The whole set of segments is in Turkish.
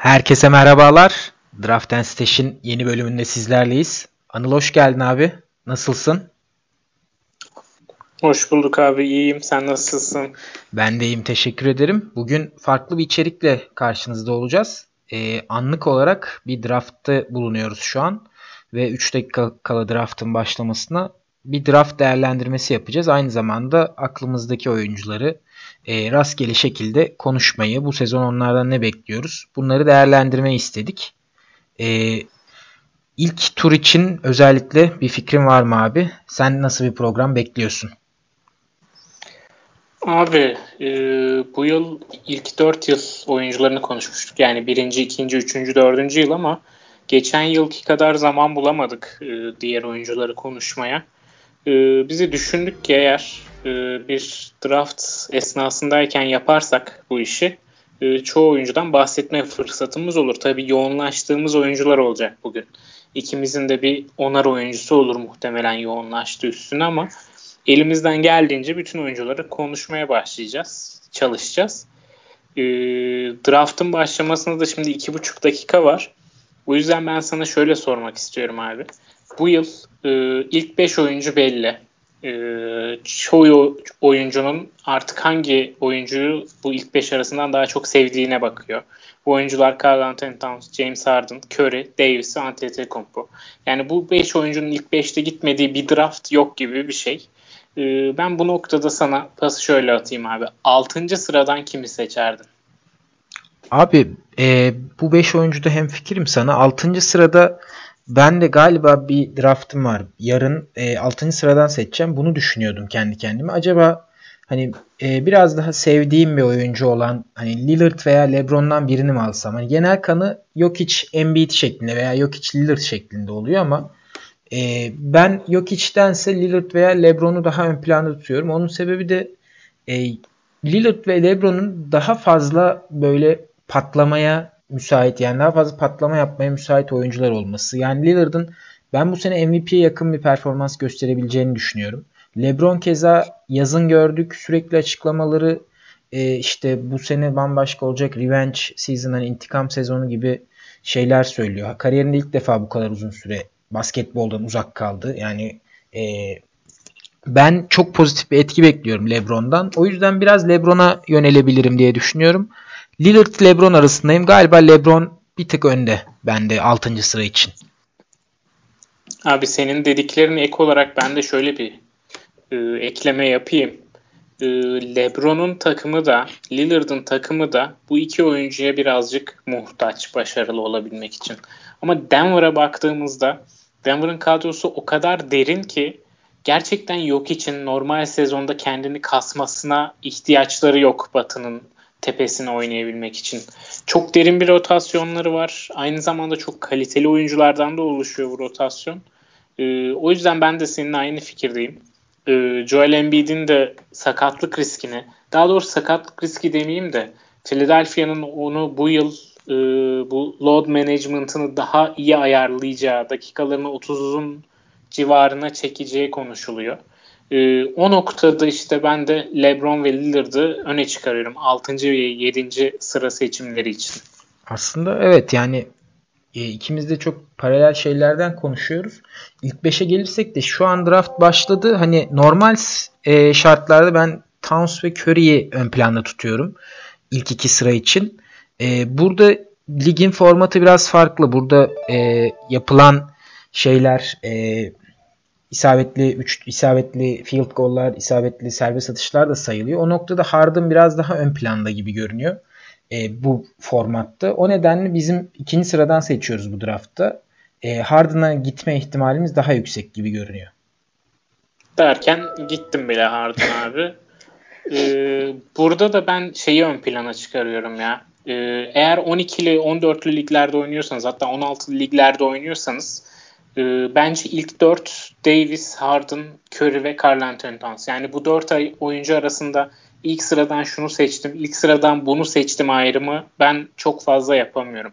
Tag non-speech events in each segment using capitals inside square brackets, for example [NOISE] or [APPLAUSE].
Herkese merhabalar. Draft and Stash'in yeni bölümünde sizlerleyiz. Anıl hoş geldin abi. Nasılsın? Hoş bulduk abi. İyiyim. Sen nasılsın? Ben de iyiyim. Teşekkür ederim. Bugün farklı bir içerikle karşınızda olacağız. Ee, anlık olarak bir draftta bulunuyoruz şu an. Ve 3 dakika kala draftın başlamasına bir draft değerlendirmesi yapacağız. Aynı zamanda aklımızdaki oyuncuları e, rastgele şekilde konuşmayı, bu sezon onlardan ne bekliyoruz bunları değerlendirmeyi istedik. E, ilk tur için özellikle bir fikrin var mı abi? Sen nasıl bir program bekliyorsun? Abi e, bu yıl ilk 4 yıl oyuncularını konuşmuştuk. Yani birinci, ikinci, üçüncü, dördüncü yıl ama geçen yılki kadar zaman bulamadık e, diğer oyuncuları konuşmaya. E, bizi düşündük ki eğer e, bir draft esnasındayken yaparsak bu işi e, çoğu oyuncudan bahsetme fırsatımız olur. Tabii yoğunlaştığımız oyuncular olacak bugün. İkimizin de bir onar oyuncusu olur muhtemelen yoğunlaştı üstüne ama elimizden geldiğince bütün oyuncuları konuşmaya başlayacağız, çalışacağız. E, draft'ın başlamasında da şimdi iki buçuk dakika var. O yüzden ben sana şöyle sormak istiyorum abi. Bu yıl ilk 5 oyuncu belli e, çoğu oyuncunun artık hangi oyuncuyu bu ilk 5 arasından daha çok sevdiğine bakıyor. Bu oyuncular Carl Anthony Towns, James Harden, Curry, Davis ve Antetokounmpo. Yani bu 5 oyuncunun ilk 5'te gitmediği bir draft yok gibi bir şey. E, ben bu noktada sana pası şöyle atayım abi. 6. sıradan kimi seçerdin? Abi e, bu 5 oyuncuda hem fikrim sana. 6. sırada ben de galiba bir draftım var. Yarın e, 6. sıradan seçeceğim. Bunu düşünüyordum kendi kendime. Acaba hani e, biraz daha sevdiğim bir oyuncu olan hani Lillard veya LeBron'dan birini mi alsam? Hani genel kanı Jokic Embiid şeklinde veya Jokic Lillard şeklinde oluyor ama e, ben Jokic'tense Lillard veya LeBron'u daha ön planda tutuyorum. Onun sebebi de e, Lillard ve LeBron'un daha fazla böyle patlamaya müsait yani daha fazla patlama yapmaya müsait oyuncular olması. Yani Lillard'ın ben bu sene MVP'ye yakın bir performans gösterebileceğini düşünüyorum. LeBron keza yazın gördük sürekli açıklamaları e, işte bu sene bambaşka olacak revenge season hani intikam sezonu gibi şeyler söylüyor. Kariyerinde ilk defa bu kadar uzun süre basketboldan uzak kaldı. Yani e, ben çok pozitif bir etki bekliyorum LeBron'dan. O yüzden biraz LeBron'a yönelebilirim diye düşünüyorum. Lillard LeBron arasındayım. Galiba LeBron bir tık önde bende 6. sıra için. Abi senin dediklerini ek olarak ben de şöyle bir e, ekleme yapayım. E, LeBron'un takımı da Lillard'ın takımı da bu iki oyuncuya birazcık muhtaç başarılı olabilmek için. Ama Denver'a baktığımızda Denver'ın kadrosu o kadar derin ki gerçekten yok için normal sezonda kendini kasmasına ihtiyaçları yok Batı'nın tepesine oynayabilmek için. Çok derin bir rotasyonları var. Aynı zamanda çok kaliteli oyunculardan da oluşuyor bu rotasyon. Ee, o yüzden ben de seninle aynı fikirdeyim. Ee, Joel Embiid'in de sakatlık riskini, daha doğrusu sakatlık riski demeyeyim de Philadelphia'nın onu bu yıl e, bu load management'ını daha iyi ayarlayacağı, dakikalarını 30'un civarına çekeceği konuşuluyor. E, o noktada işte ben de LeBron ve Lillard'ı öne çıkarıyorum 6. ve 7. sıra seçimleri için. Aslında evet yani e, ikimiz de çok paralel şeylerden konuşuyoruz. İlk 5'e gelirsek de şu an draft başladı. Hani normal e, şartlarda ben Towns ve Curry'i ön planda tutuyorum. İlk iki sıra için. E, burada ligin formatı biraz farklı. Burada e, yapılan şeyler e, isabetli 3 isabetli field goal'lar, isabetli serbest atışlar da sayılıyor. O noktada Harden biraz daha ön planda gibi görünüyor. E, bu formatta. O nedenle bizim ikinci sıradan seçiyoruz bu draftta. E, Harden'a gitme ihtimalimiz daha yüksek gibi görünüyor. Derken gittim bile Harden [LAUGHS] abi. ee, burada da ben şeyi ön plana çıkarıyorum ya. Ee, eğer 12'li 14'lü liglerde oynuyorsanız hatta 16'lı liglerde oynuyorsanız e, bence ilk 4 Davis, Harden, Curry ve Carl Anthony Towns. Yani bu 4 ay oyuncu arasında ilk sıradan şunu seçtim, ilk sıradan bunu seçtim ayrımı ben çok fazla yapamıyorum.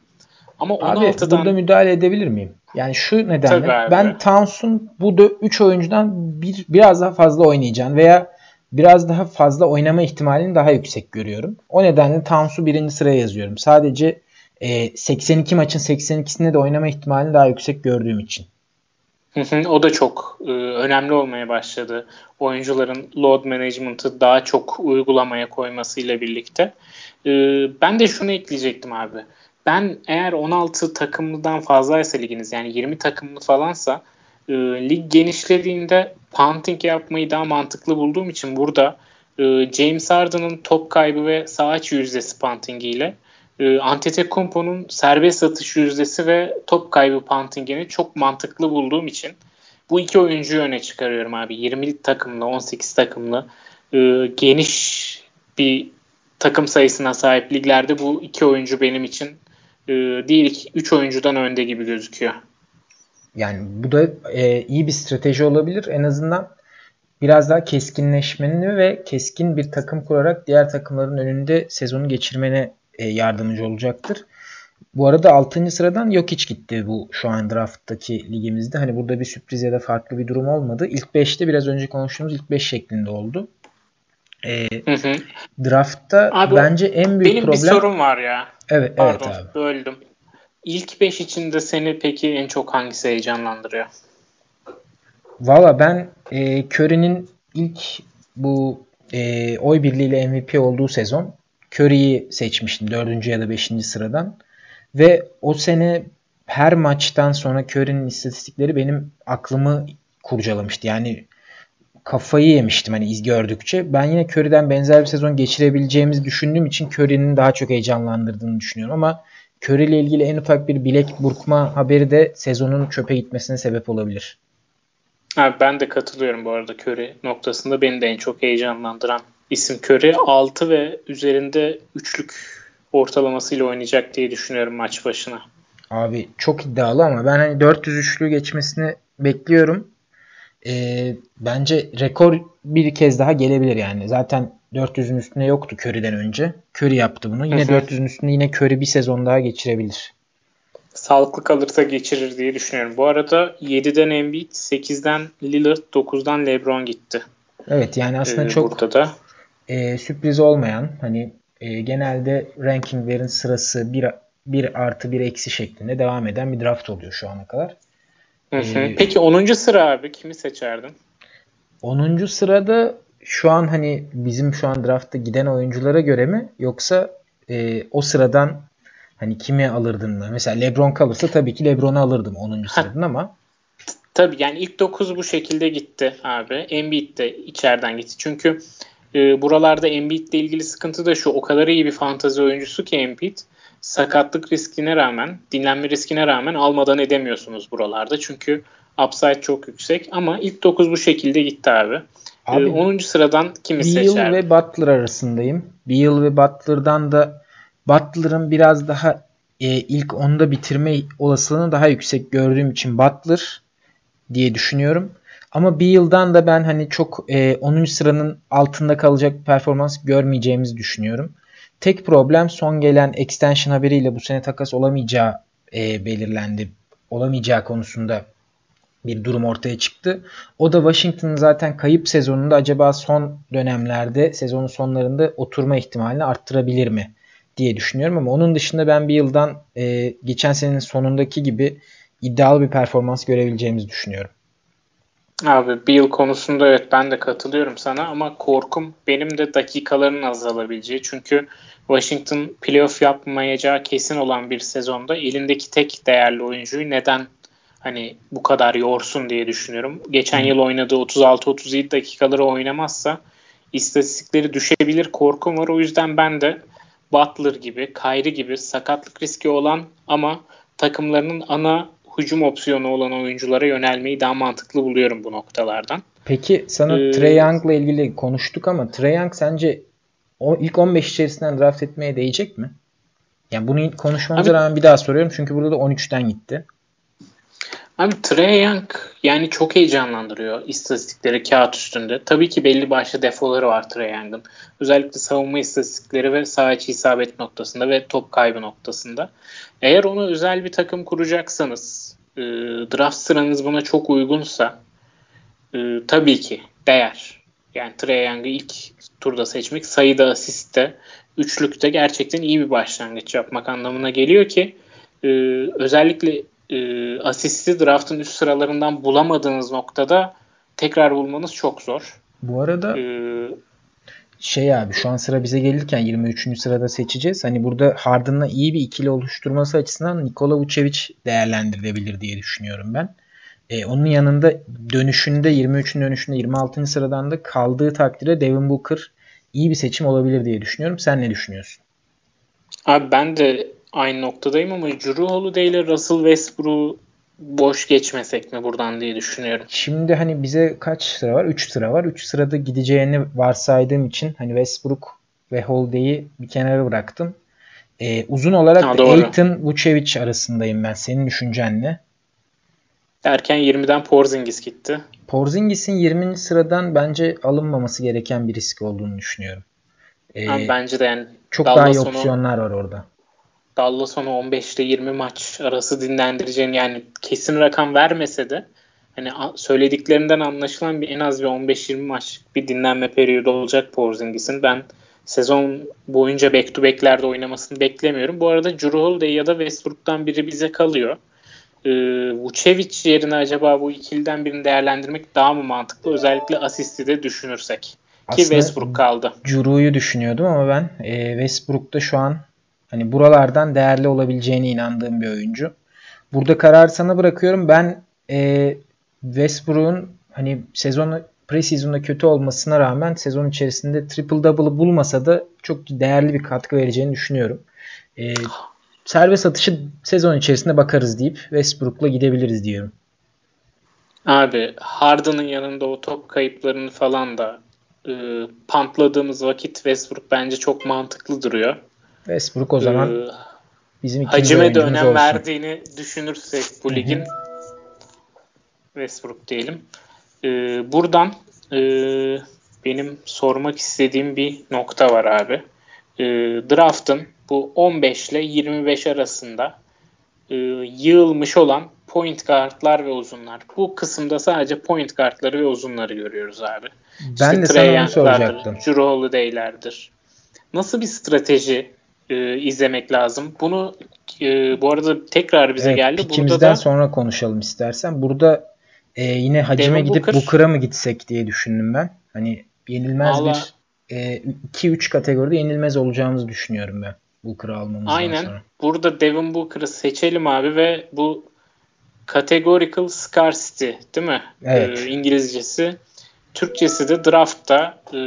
Ama 16'dan... Abi burada müdahale edebilir miyim? Yani şu nedenle ben Towns'un bu 3 oyuncudan bir, biraz daha fazla oynayacağını veya biraz daha fazla oynama ihtimalini daha yüksek görüyorum. O nedenle Towns'u birinci sıraya yazıyorum. Sadece e, 82 maçın 82'sinde de oynama ihtimalini daha yüksek gördüğüm için. o da çok e, önemli olmaya başladı. Oyuncuların load management'ı daha çok uygulamaya koymasıyla birlikte. E, ben de şunu ekleyecektim abi. Ben eğer 16 takımlıdan fazlaysa liginiz yani 20 takımlı falansa e, lig genişlediğinde punting yapmayı daha mantıklı bulduğum için burada e, James Harden'ın top kaybı ve sağ içi yüzdesi puntingiyle e, Antetokounmpo'nun serbest atış yüzdesi ve top kaybı puntingini çok mantıklı bulduğum için bu iki oyuncuyu öne çıkarıyorum abi. 20 takımlı, 18 takımlı e, geniş bir takım sayısına sahip liglerde bu iki oyuncu benim için e, diğer 3 oyuncudan önde gibi gözüküyor. Yani bu da e, iyi bir strateji olabilir. En azından biraz daha keskinleşmeni ve keskin bir takım kurarak diğer takımların önünde sezonu geçirmene yardımcı olacaktır. Bu arada 6. sıradan yok hiç gitti bu şu an drafttaki ligimizde. Hani burada bir sürpriz ya da farklı bir durum olmadı. İlk 5'te biraz önce konuştuğumuz ilk 5 şeklinde oldu. Hı hı. Draftta abi, bence en büyük benim problem... Benim bir sorum var ya. Evet, Pardon, evet abi. böldüm. İlk 5 içinde seni peki en çok hangisi heyecanlandırıyor? Valla ben e, Curry'nin ilk bu e, oy birliğiyle MVP olduğu sezon Curry'i seçmiştim 4. ya da 5. sıradan. Ve o sene her maçtan sonra Curry'nin istatistikleri benim aklımı kurcalamıştı. Yani kafayı yemiştim hani iz gördükçe. Ben yine Curry'den benzer bir sezon geçirebileceğimizi düşündüğüm için Curry'nin daha çok heyecanlandırdığını düşünüyorum ama Curry ile ilgili en ufak bir bilek burkma haberi de sezonun çöpe gitmesine sebep olabilir. Abi ben de katılıyorum bu arada Curry noktasında beni de en çok heyecanlandıran isim Curry 6 ve üzerinde üçlük ortalamasıyla oynayacak diye düşünüyorum maç başına. Abi çok iddialı ama ben hani 400 üçlü geçmesini bekliyorum. Ee, bence rekor bir kez daha gelebilir yani. Zaten 400'ün üstünde yoktu Curry'den önce. Curry yaptı bunu. Yine 400'ün üstünde yine Curry bir sezon daha geçirebilir. Sağlıklı kalırsa geçirir diye düşünüyorum. Bu arada 7'den Embiid, 8'den Lillard, 9'dan LeBron gitti. Evet yani aslında ee, çok burada da. E, sürpriz olmayan hani e, genelde rankinglerin sırası 1, 1 artı 1 eksi şeklinde devam eden bir draft oluyor şu ana kadar. Hı hı. Ee, Peki 10. sıra abi kimi seçerdin? 10. sırada şu an hani bizim şu an draftta giden oyunculara göre mi yoksa e, o sıradan hani kimi alırdın mı? Mesela LeBron kalırsa tabii ki LeBron'u alırdım 10. sıradan ama Tabii yani ilk 9 bu şekilde gitti abi. Embiid de içeriden gitti. Çünkü e, buralarda Embiid ile ilgili sıkıntı da şu. O kadar iyi bir fantazi oyuncusu ki Embiid. Sakatlık riskine rağmen, dinlenme riskine rağmen almadan edemiyorsunuz buralarda. Çünkü upside çok yüksek. Ama ilk 9 bu şekilde gitti abi. Abi, ee, 10. sıradan kimi Beal ve Butler arasındayım. Beal ve Butler'dan da Butler'ın biraz daha e, ilk onda bitirme olasılığını daha yüksek gördüğüm için Butler diye düşünüyorum. Ama bir yıldan da ben hani çok e, 10. sıranın altında kalacak performans görmeyeceğimizi düşünüyorum. Tek problem son gelen extension haberiyle bu sene takas olamayacağı e, belirlendi. Olamayacağı konusunda bir durum ortaya çıktı. O da Washington'ın zaten kayıp sezonunda acaba son dönemlerde sezonun sonlarında oturma ihtimalini arttırabilir mi diye düşünüyorum ama onun dışında ben bir yıldan e, geçen senenin sonundaki gibi iddialı bir performans görebileceğimizi düşünüyorum. Abi Bill konusunda evet ben de katılıyorum sana ama korkum benim de dakikaların azalabileceği. Çünkü Washington playoff yapmayacağı kesin olan bir sezonda elindeki tek değerli oyuncuyu neden hani bu kadar yorsun diye düşünüyorum. Geçen yıl oynadığı 36-37 dakikaları oynamazsa istatistikleri düşebilir korkum var. O yüzden ben de Butler gibi, Kyrie gibi sakatlık riski olan ama takımlarının ana hücum opsiyonu olan oyunculara yönelmeyi daha mantıklı buluyorum bu noktalardan. Peki sana ee, Trey Young'la ilgili konuştuk ama Trey Young sence o ilk 15 içerisinden draft etmeye değecek mi? Yani bunu konuşmamıza rağmen bir daha soruyorum çünkü burada da 13'ten gitti. Abi Trey Young yani çok heyecanlandırıyor istatistikleri kağıt üstünde. Tabii ki belli başlı defoları var Trey Young'ın. Özellikle savunma istatistikleri ve saha içi isabet noktasında ve top kaybı noktasında. Eğer ona özel bir takım kuracaksanız e, draft sıranız buna çok uygunsa e, tabii ki değer. Yani Trey Young'ı ilk turda seçmek sayıda asiste üçlükte gerçekten iyi bir başlangıç yapmak anlamına geliyor ki e, özellikle e, asisti draftın üst sıralarından bulamadığınız noktada tekrar bulmanız çok zor. Bu arada ee, şey abi şu an sıra bize gelirken 23. sırada seçeceğiz. Hani burada Harden'la iyi bir ikili oluşturması açısından Nikola Vucevic değerlendirilebilir diye düşünüyorum ben. Ee, onun yanında dönüşünde 23'ün dönüşünde 26. sıradan da kaldığı takdirde Devin Booker iyi bir seçim olabilir diye düşünüyorum. Sen ne düşünüyorsun? Abi ben de aynı noktadayım ama Drew Holiday ile Russell Westbrook boş geçmesek mi buradan diye düşünüyorum. Şimdi hani bize kaç sıra var? 3 sıra var. 3 sırada gideceğini varsaydığım için hani Westbrook ve Holiday'i bir kenara bıraktım. Ee, uzun olarak ha, Aiton Vucevic arasındayım ben. Senin düşüncen ne? Derken 20'den Porzingis gitti. Porzingis'in 20. sıradan bence alınmaması gereken bir risk olduğunu düşünüyorum. Ee, ha, bence de yani. Çok daha iyi opsiyonlar var orada. Dallas sonu 15'te 20 maç arası dinlendireceğini yani kesin rakam vermese de hani söylediklerinden anlaşılan bir en az bir 15-20 maç bir dinlenme periyodu olacak Porzingis'in. Ben sezon boyunca back to back'lerde oynamasını beklemiyorum. Bu arada Drew Holiday ya da Westbrook'tan biri bize kalıyor. Ee, Vucevic yerine acaba bu ikiliden birini değerlendirmek daha mı mantıklı? Özellikle asisti de düşünürsek. Ki Aslında Westbrook kaldı. Drew'yu düşünüyordum ama ben e, Westbrook'ta şu an Hani buralardan değerli olabileceğine inandığım bir oyuncu. Burada kararı sana bırakıyorum. Ben e, Westbrook'un hani sezonu preseason'da kötü olmasına rağmen sezon içerisinde triple double'ı bulmasa da çok değerli bir katkı vereceğini düşünüyorum. E, serbest atışı sezon içerisinde bakarız deyip Westbrook'la gidebiliriz diyorum. Abi Harden'ın yanında o top kayıplarını falan da e, pantladığımız vakit Westbrook bence çok mantıklı duruyor. Westbrook o zaman ee, bizim ikinci Hacime de önem olsun. verdiğini düşünürsek bu ligin Westbrook diyelim. Ee, buradan e, benim sormak istediğim bir nokta var abi. E, draft'ın bu 15 ile 25 arasında e, yığılmış olan point guardlar ve uzunlar. Bu kısımda sadece point guardları ve uzunları görüyoruz abi. Ben işte de sana onu soracaktım. Drew Holiday'lerdir. Nasıl bir strateji e, izlemek lazım. Bunu e, bu arada tekrar bize evet, geldi. Pikimizden da, sonra konuşalım istersen. Burada e, yine hacime gidip Booker, Booker'a mı gitsek diye düşündüm ben. Hani yenilmez Vallahi, bir 2-3 e, kategoride yenilmez olacağımızı düşünüyorum ben. Booker'ı almamızdan Aynen. sonra. Burada Devin Booker'ı seçelim abi ve bu categorical scarcity değil mi? Evet. Ee, İngilizcesi. Türkçesi de draftta e,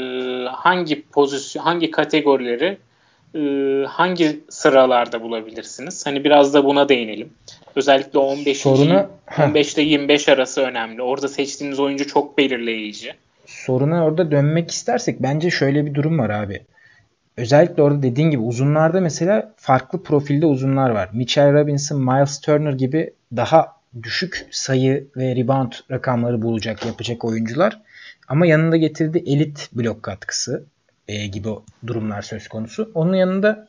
hangi pozisyon, hangi kategorileri e, hangi sıralarda bulabilirsiniz? Hani biraz da buna değinelim. Özellikle 15 Soruna, 15 ile 25 arası önemli. Orada seçtiğiniz oyuncu çok belirleyici. Soruna orada dönmek istersek bence şöyle bir durum var abi. Özellikle orada dediğin gibi uzunlarda mesela farklı profilde uzunlar var. Mitchell Robinson, Miles Turner gibi daha düşük sayı ve rebound rakamları bulacak, yapacak oyuncular. Ama yanında getirdiği elit blok katkısı e, gibi durumlar söz konusu. Onun yanında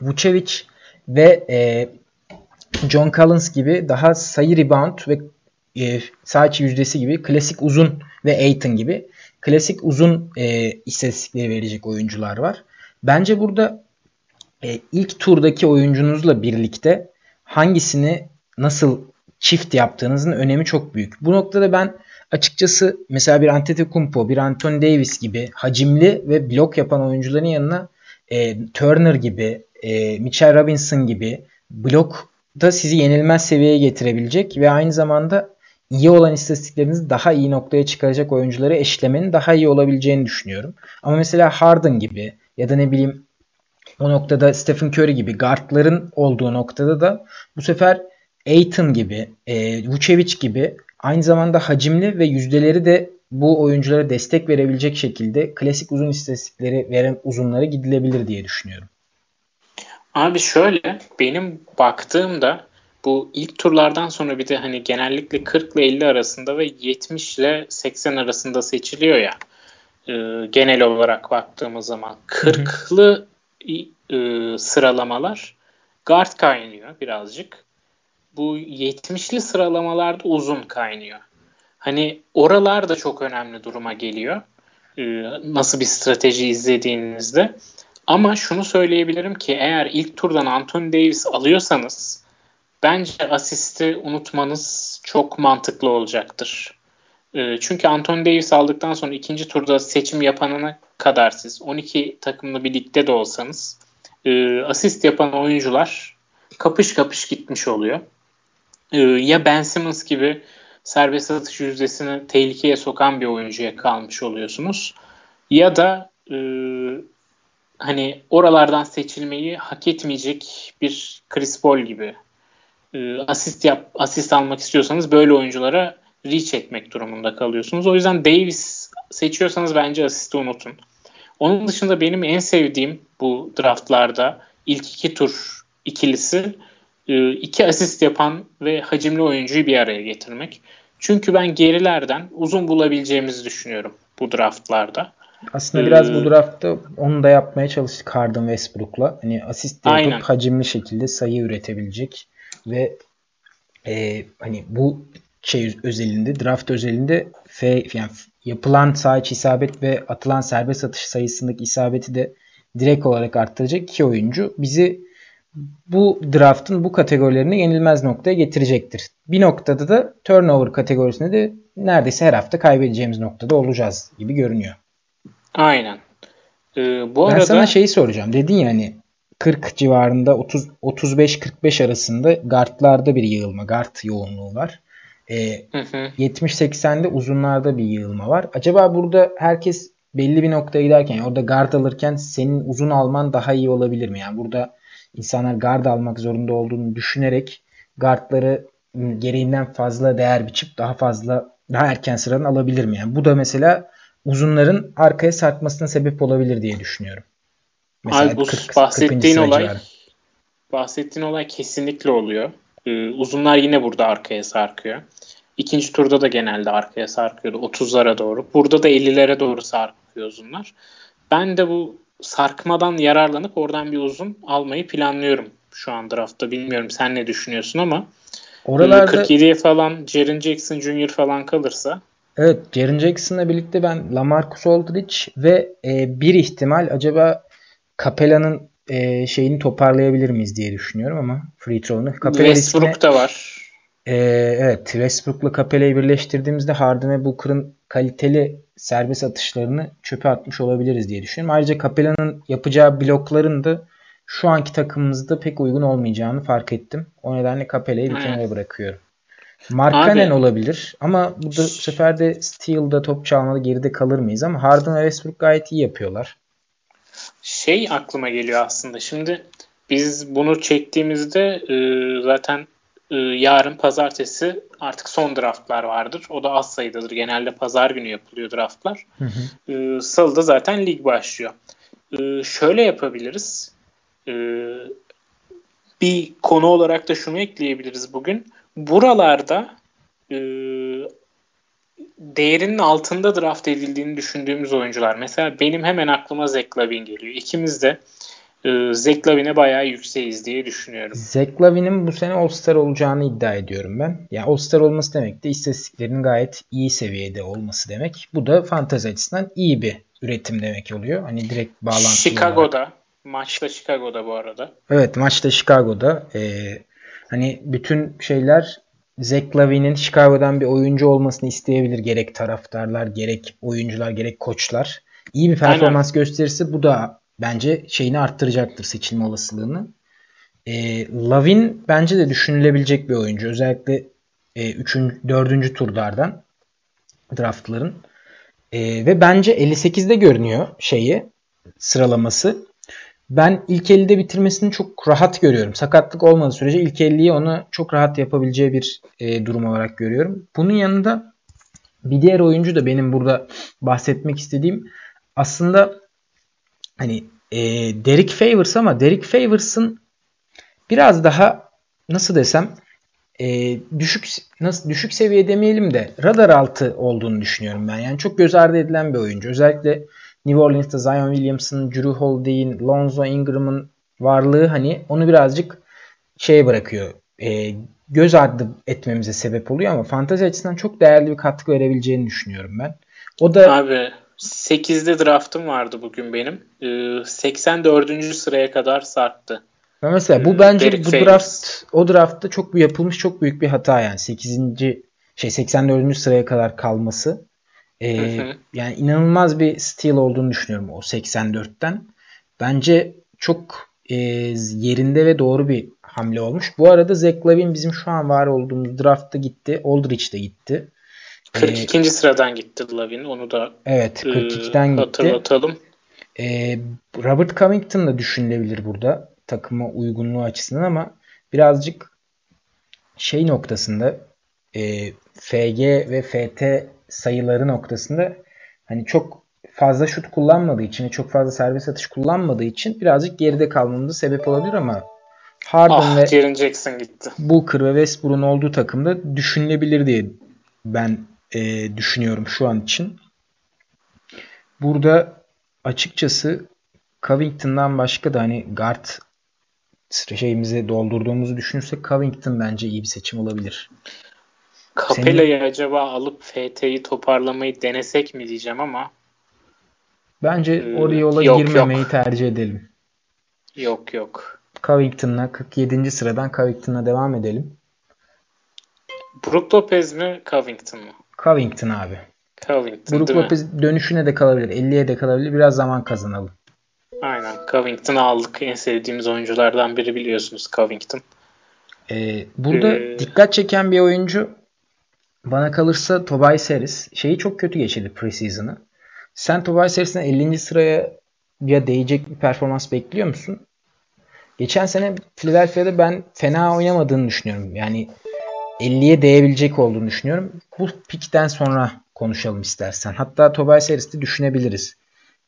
Vucevic ve e, John Collins gibi daha sayı rebound ve e, sağ yüzdesi gibi klasik uzun ve Aiton gibi klasik uzun e, istatistikleri verecek oyuncular var. Bence burada e, ilk turdaki oyuncunuzla birlikte hangisini nasıl çift yaptığınızın önemi çok büyük. Bu noktada ben açıkçası mesela bir Antetokounmpo, bir Anthony Davis gibi hacimli ve blok yapan oyuncuların yanına e, Turner gibi, e, Mitchell Robinson gibi blok da sizi yenilmez seviyeye getirebilecek ve aynı zamanda iyi olan istatistiklerinizi daha iyi noktaya çıkaracak oyuncuları eşlemenin daha iyi olabileceğini düşünüyorum. Ama mesela Harden gibi ya da ne bileyim o noktada Stephen Curry gibi guardların olduğu noktada da bu sefer Aiton gibi, e, Vucevic gibi Aynı zamanda hacimli ve yüzdeleri de bu oyunculara destek verebilecek şekilde klasik uzun istatistikleri veren uzunlara gidilebilir diye düşünüyorum. Abi şöyle benim baktığımda bu ilk turlardan sonra bir de hani genellikle 40 ile 50 arasında ve 70 ile 80 arasında seçiliyor ya e, genel olarak baktığımız zaman. 40'lı e, sıralamalar guard kaynıyor birazcık bu 70'li sıralamalarda uzun kaynıyor. Hani oralar da çok önemli duruma geliyor. Ee, nasıl bir strateji izlediğinizde. Ama şunu söyleyebilirim ki eğer ilk turdan Anthony Davis alıyorsanız bence asisti unutmanız çok mantıklı olacaktır. Ee, çünkü Anthony Davis aldıktan sonra ikinci turda seçim yapanına kadar siz 12 takımlı bir ligde de olsanız e, asist yapan oyuncular kapış kapış gitmiş oluyor. E, ya Ben Simmons gibi serbest atış yüzdesini tehlikeye sokan bir oyuncuya kalmış oluyorsunuz. Ya da e, hani oralardan seçilmeyi hak etmeyecek bir Chris Paul gibi e, asist yap asist almak istiyorsanız böyle oyunculara reach etmek durumunda kalıyorsunuz. O yüzden Davis seçiyorsanız bence asisti unutun. Onun dışında benim en sevdiğim bu draftlarda ilk iki tur ikilisi iki asist yapan ve hacimli oyuncuyu bir araya getirmek. Çünkü ben gerilerden uzun bulabileceğimizi düşünüyorum bu draftlarda. Aslında biraz bu ee, draftta onu da yapmaya çalıştık Harden Westbrook'la. Hani asist yapıp aynen. hacimli şekilde sayı üretebilecek ve e, hani bu şey özelinde draft özelinde F, yani yapılan sağ iç isabet ve atılan serbest atış sayısındaki isabeti de direkt olarak arttıracak iki oyuncu bizi bu draftın bu kategorilerine yenilmez noktaya getirecektir. Bir noktada da turnover kategorisinde de neredeyse her hafta kaybedeceğimiz noktada olacağız gibi görünüyor. Aynen. Ee, bu ben arada... sana şeyi soracağım. Dedin ya hani 40 civarında 30 35-45 arasında guardlarda bir yığılma, guard yoğunluğu var. Ee, 70-80'de uzunlarda bir yığılma var. Acaba burada herkes belli bir noktaya giderken orada guard alırken senin uzun alman daha iyi olabilir mi? Yani burada insanlar guard almak zorunda olduğunu düşünerek guardları gereğinden fazla değer biçip daha fazla daha erken sıradan alabilir mi? Yani bu da mesela uzunların arkaya sarkmasına sebep olabilir diye düşünüyorum. Mesela bu 40, bahsettiğin olay civarı. bahsettiğin olay kesinlikle oluyor. Ee, uzunlar yine burada arkaya sarkıyor. İkinci turda da genelde arkaya sarkıyordu 30'lara doğru. Burada da 50'lere doğru sarkıyor uzunlar. Ben de bu sarkmadan yararlanıp oradan bir uzun almayı planlıyorum şu an draftta. Bilmiyorum sen ne düşünüyorsun ama Oralarda 47'ye falan Jaren Jackson Jr. falan kalırsa Evet, Jaren Jackson'la birlikte ben Lamarcus Aldridge ve e, bir ihtimal acaba Capella'nın e, şeyini toparlayabilir miyiz diye düşünüyorum ama free throw'unu. Westbrook da var. E, evet, Westbrook'la Capella'yı birleştirdiğimizde Harden ve Booker'ın kaliteli serbest atışlarını çöpe atmış olabiliriz diye düşünüyorum. Ayrıca Capella'nın yapacağı blokların da şu anki takımımızda pek uygun olmayacağını fark ettim. O nedenle Capella'yı bir kenara bırakıyorum. Markkanen olabilir ama bu da bu sefer de Steel'da top çalmada geride kalır mıyız ama Harden ve Westbrook gayet iyi yapıyorlar. Şey aklıma geliyor aslında. Şimdi biz bunu çektiğimizde e, zaten e, yarın pazartesi artık son draftlar vardır. O da az sayıdadır. Genelde pazar günü yapılıyor draftlar. Hı hı. E, Salı'da zaten lig başlıyor. E, şöyle yapabiliriz. E, bir konu olarak da şunu ekleyebiliriz bugün buralarda e, değerinin altında draft edildiğini düşündüğümüz oyuncular. Mesela benim hemen aklıma Zach Lavin geliyor. İkimiz de e, Zach Lavin'e bayağı yükseğiz diye düşünüyorum. Zach Lavin'in bu sene All-Star olacağını iddia ediyorum ben. Yani All-Star olması demek de istatistiklerin gayet iyi seviyede olması demek. Bu da fantezi açısından iyi bir üretim demek oluyor. Hani direkt bağlantılı Chicago'da. Olarak. Maçta Chicago'da bu arada. Evet maçta Chicago'da. Ee, Hani bütün şeyler Zach Lavin'in Chicago'dan bir oyuncu olmasını isteyebilir gerek taraftarlar, gerek oyuncular, gerek koçlar. İyi bir performans Aynen. gösterirse bu da bence şeyini arttıracaktır seçilme olasılığını. E, Lavin bence de düşünülebilecek bir oyuncu. Özellikle e, 3. 4. turlardan draftların. E, ve bence 58'de görünüyor şeyi sıralaması ben ilk 50'de bitirmesini çok rahat görüyorum. Sakatlık olmadığı sürece ilk 50'yi onu çok rahat yapabileceği bir e, durum olarak görüyorum. Bunun yanında bir diğer oyuncu da benim burada bahsetmek istediğim aslında hani e, Derek Favors ama Derek Favors'ın biraz daha nasıl desem e, düşük nasıl düşük seviye demeyelim de radar altı olduğunu düşünüyorum ben. Yani çok göz ardı edilen bir oyuncu. Özellikle New Orleans'ta Zion Williamson, Drew Holiday'in, Lonzo Ingram'ın varlığı hani onu birazcık şeye bırakıyor. E, göz ardı etmemize sebep oluyor ama fantazi açısından çok değerli bir katkı verebileceğini düşünüyorum ben. O da Abi 8'de draftım vardı bugün benim. Ee, 84. sıraya kadar sarktı. Mesela bu ee, bence Derek bu Favors. draft o draftta çok bir yapılmış çok büyük bir hata yani 8. şey 84. sıraya kadar kalması. Hı hı. Yani inanılmaz bir steal olduğunu düşünüyorum o 84'ten. Bence çok e, yerinde ve doğru bir hamle olmuş. Bu arada Zach Lavin bizim şu an var olduğumuz draftta gitti. Aldridge de gitti. 42. Ee, sıradan gitti Lavin. Onu da evet 42'den e, gitti. hatırlatalım. Ee, Robert Covington da düşünülebilir burada takıma uygunluğu açısından ama birazcık şey noktasında e, FG ve FT sayıları noktasında hani çok fazla şut kullanmadığı için, çok fazla serbest atış kullanmadığı için birazcık geride kalmamıza sebep olabilir ama Harden ah, ve Jaren Jackson gitti. Booker ve Westbrook'un olduğu takımda düşünülebilir diye ben e, düşünüyorum şu an için. Burada açıkçası Covington'dan başka da hani guard şeyimizi doldurduğumuzu düşünürsek Covington bence iyi bir seçim olabilir. Capella'yı Senin... acaba alıp FT'yi toparlamayı denesek mi diyeceğim ama bence ee, oraya yola yok, girmemeyi yok. tercih edelim. Yok yok. Covington'la 47. sıradan Covington'la devam edelim. Brook Lopez mi Covington mı? Covington abi. Covington Brook Lopez dönüşüne de kalabilir. 50'ye de kalabilir. Biraz zaman kazanalım. Aynen. Covington'ı aldık. En sevdiğimiz oyunculardan biri biliyorsunuz Covington. Ee, burada ee... dikkat çeken bir oyuncu bana kalırsa Tobias Harris. Şeyi çok kötü geçirdi preseason'ı. Sen Tobias Harris'in 50. sıraya ya değecek bir performans bekliyor musun? Geçen sene Philadelphia'da ben fena oynamadığını düşünüyorum. Yani 50'ye değebilecek olduğunu düşünüyorum. Bu pikten sonra konuşalım istersen. Hatta Tobias Harris'i düşünebiliriz.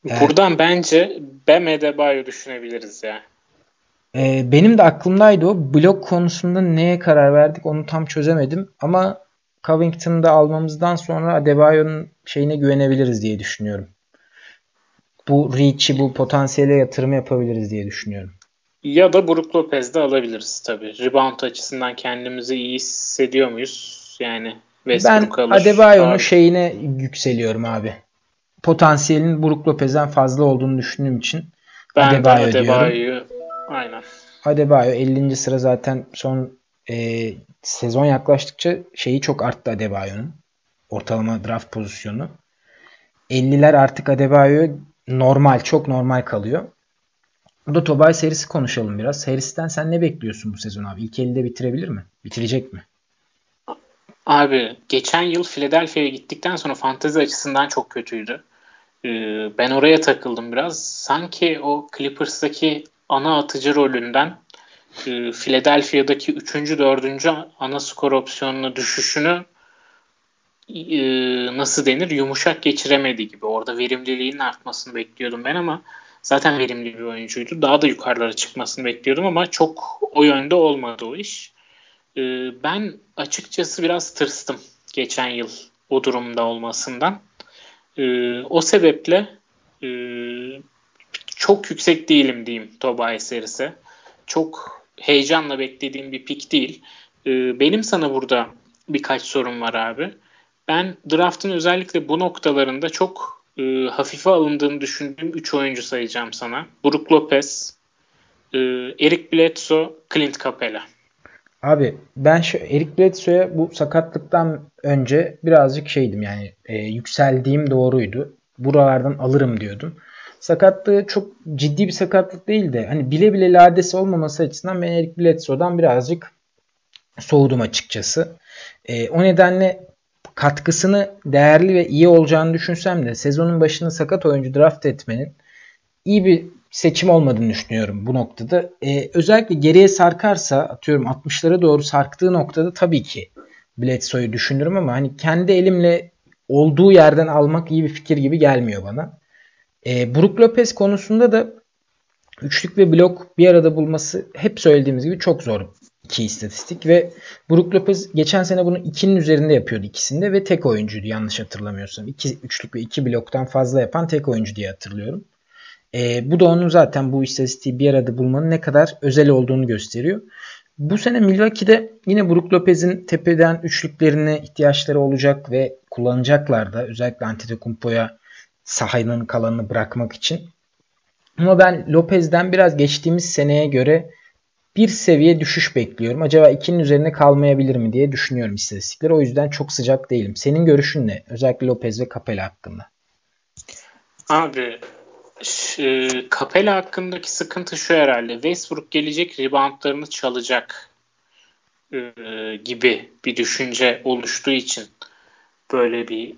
Buradan ee, bence Bam Adebayo düşünebiliriz ya. E, benim de aklımdaydı o. Blok konusunda neye karar verdik onu tam çözemedim. Ama Covington'da almamızdan sonra Adebayo'nun şeyine güvenebiliriz diye düşünüyorum. Bu reach'i, bu potansiyele yatırım yapabiliriz diye düşünüyorum. Ya da Brook Lopez'de alabiliriz tabii. Rebound açısından kendimizi iyi hissediyor muyuz? Yani Westbrook ben alır. Adebayo'nun şeyine yükseliyorum abi. Potansiyelin Brook Lopez'den fazla olduğunu düşündüğüm için ben Adebayo, Adebayo diyorum. Aynen. Adebayo 50. sıra zaten son e, sezon yaklaştıkça şeyi çok arttı Adebayo'nun. Ortalama draft pozisyonu. 50'ler artık Adebayo normal, çok normal kalıyor. Burada Tobias serisi konuşalım biraz. Harris'ten sen ne bekliyorsun bu sezon abi? İlk elde bitirebilir mi? Bitirecek mi? Abi geçen yıl Philadelphia'ya gittikten sonra fantezi açısından çok kötüydü. Ee, ben oraya takıldım biraz. Sanki o Clippers'taki ana atıcı rolünden e, Philadelphia'daki 3. 4. ana skor opsiyonuna düşüşünü e, nasıl denir yumuşak geçiremedi gibi. Orada verimliliğinin artmasını bekliyordum ben ama zaten verimli bir oyuncuydu. Daha da yukarılara çıkmasını bekliyordum ama çok o yönde olmadı o iş. E, ben açıkçası biraz tırstım geçen yıl o durumda olmasından. E, o sebeple e, çok yüksek değilim diyeyim Tobias Harris'e. Çok heyecanla beklediğim bir pik değil. E, benim sana burada birkaç sorum var abi. Ben draftın özellikle bu noktalarında çok e, hafife alındığını düşündüğüm 3 oyuncu sayacağım sana. Brook Lopez, e, Eric Bledsoe, Clint Capela. Abi ben şu Eric Bledsoe'ya bu sakatlıktan önce birazcık şeydim yani e, yükseldiğim doğruydu. Buralardan alırım diyordum. Sakatlığı çok ciddi bir sakatlık değil de hani bile bile ladesi olmaması açısından ben Eric Bledsoe'dan birazcık soğudum açıkçası. E, o nedenle katkısını değerli ve iyi olacağını düşünsem de sezonun başında sakat oyuncu draft etmenin iyi bir seçim olmadığını düşünüyorum bu noktada. Ee, özellikle geriye sarkarsa atıyorum 60'lara doğru sarktığı noktada tabii ki Bledsoe'yu düşünürüm ama hani kendi elimle olduğu yerden almak iyi bir fikir gibi gelmiyor bana. Ee, Brook Lopez konusunda da üçlük ve blok bir arada bulması hep söylediğimiz gibi çok zor iki istatistik ve Brook Lopez geçen sene bunu 2'nin üzerinde yapıyordu ikisinde ve tek oyuncuydu yanlış hatırlamıyorsam. 2 üçlük ve 2 bloktan fazla yapan tek oyuncu diye hatırlıyorum. E, bu da onun zaten bu istatistiği bir arada bulmanın ne kadar özel olduğunu gösteriyor. Bu sene Milwaukee'de yine Brook Lopez'in tepeden üçlüklerine ihtiyaçları olacak ve kullanacaklar da. Özellikle Antetokounmpo'ya sahanın kalanını bırakmak için. Ama ben Lopez'den biraz geçtiğimiz seneye göre bir seviye düşüş bekliyorum. Acaba 2'nin üzerine kalmayabilir mi diye düşünüyorum istatistikleri. O yüzden çok sıcak değilim. Senin görüşün ne? Özellikle Lopez ve Capella hakkında. Abi Capella hakkındaki sıkıntı şu herhalde. Westbrook gelecek reboundlarını çalacak e, gibi bir düşünce oluştuğu için böyle bir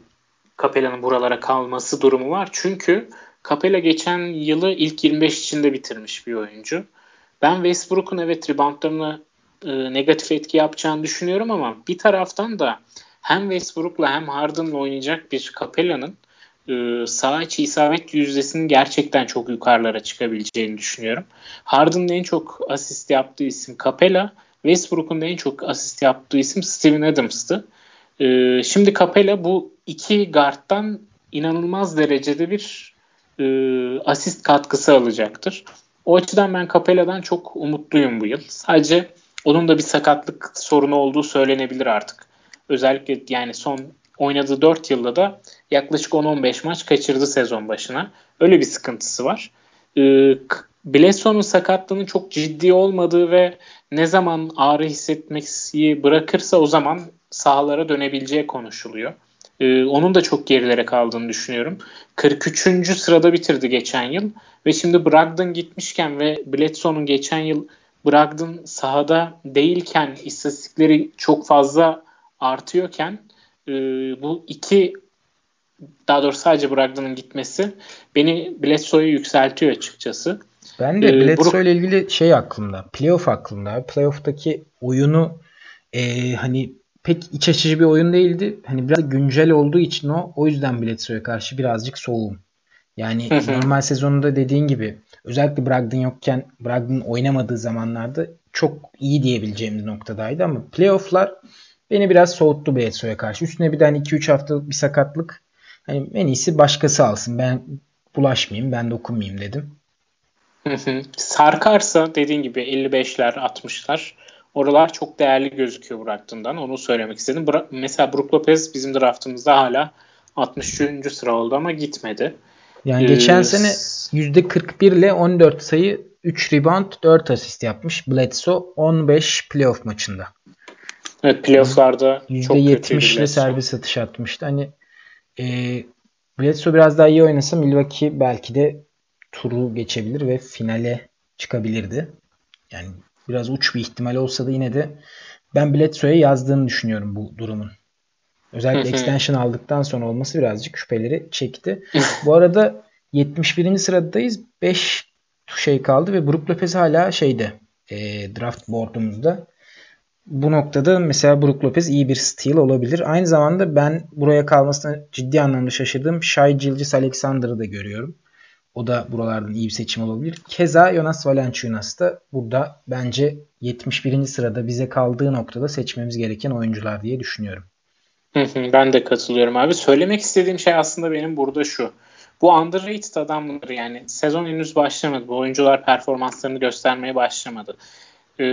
Capella'nın buralara kalması durumu var. Çünkü Capella geçen yılı ilk 25 içinde bitirmiş bir oyuncu. Ben Westbrook'un evet reboundlarına e, negatif etki yapacağını düşünüyorum ama bir taraftan da hem Westbrook'la hem Harden'la oynayacak bir Capella'nın e, sağ içi isabet yüzdesinin gerçekten çok yukarılara çıkabileceğini düşünüyorum. Harden'ın en çok asist yaptığı isim Capella, Westbrook'un en çok asist yaptığı isim Steven Adams'tı. E, şimdi Capella bu iki guard'dan inanılmaz derecede bir e, asist katkısı alacaktır. O açıdan ben Capella'dan çok umutluyum bu yıl. Sadece onun da bir sakatlık sorunu olduğu söylenebilir artık. Özellikle yani son oynadığı 4 yılda da yaklaşık 10-15 maç kaçırdı sezon başına. Öyle bir sıkıntısı var. Ee, Bledsoe'nun sakatlığının çok ciddi olmadığı ve ne zaman ağrı hissetmeyi bırakırsa o zaman sahalara dönebileceği konuşuluyor. Ee, onun da çok gerilere kaldığını düşünüyorum. 43. sırada bitirdi geçen yıl ve şimdi Brogdon gitmişken ve Bledsoe'nun geçen yıl Brogdon sahada değilken istatistikleri çok fazla artıyorken e, bu iki daha doğrusu sadece Brogdon'un gitmesi beni Bledsoe'yu yükseltiyor açıkçası. Ben de ee, Bledsoe ile ilgili şey aklımda. Playoff aklımda. Playoff'taki oyunu e, hani pek iç açıcı bir oyun değildi. Hani biraz güncel olduğu için o o yüzden Bledsoe'ya karşı birazcık soğuğum. Yani normal sezonunda dediğin gibi özellikle Brogdon yokken Brogdon oynamadığı zamanlarda çok iyi diyebileceğimiz noktadaydı ama playoff'lar beni biraz soğuttu Bledsoe'ya karşı. Üstüne bir tane 2-3 haftalık bir sakatlık. Hani en iyisi başkası alsın. Ben bulaşmayayım, ben dokunmayayım dedim. Sarkarsa dediğin gibi 55'ler, 60'lar Oralar çok değerli gözüküyor bıraktığından. Onu söylemek istedim. Bra- Mesela Brook Lopez bizim draftımızda hala 63. sıra oldu ama gitmedi. Yani ee, geçen sene %41 ile 14 sayı 3 rebound 4 asist yapmış. Bledsoe 15 playoff maçında. Evet playofflarda çok %70 ile servis atış atmıştı. Hani e, Bledsoe biraz daha iyi oynasa Milwaukee belki de turu geçebilir ve finale çıkabilirdi. Yani biraz uç bir ihtimal olsa da yine de ben Bledsoe'ya yazdığını düşünüyorum bu durumun. Özellikle extension aldıktan sonra olması birazcık şüpheleri çekti. bu arada 71. sıradayız. 5 şey kaldı ve Brook Lopez hala şeyde e, draft board'umuzda. Bu noktada mesela Brook Lopez iyi bir steal olabilir. Aynı zamanda ben buraya kalmasına ciddi anlamda şaşırdığım Shai Gilgis Alexander'ı da görüyorum. O da buralardan iyi bir seçim olabilir. Keza Jonas Valanciunas da burada bence 71. sırada bize kaldığı noktada seçmemiz gereken oyuncular diye düşünüyorum. ben de katılıyorum abi. Söylemek istediğim şey aslında benim burada şu. Bu underrated adamlar yani sezon henüz başlamadı. Bu oyuncular performanslarını göstermeye başlamadı. Ee,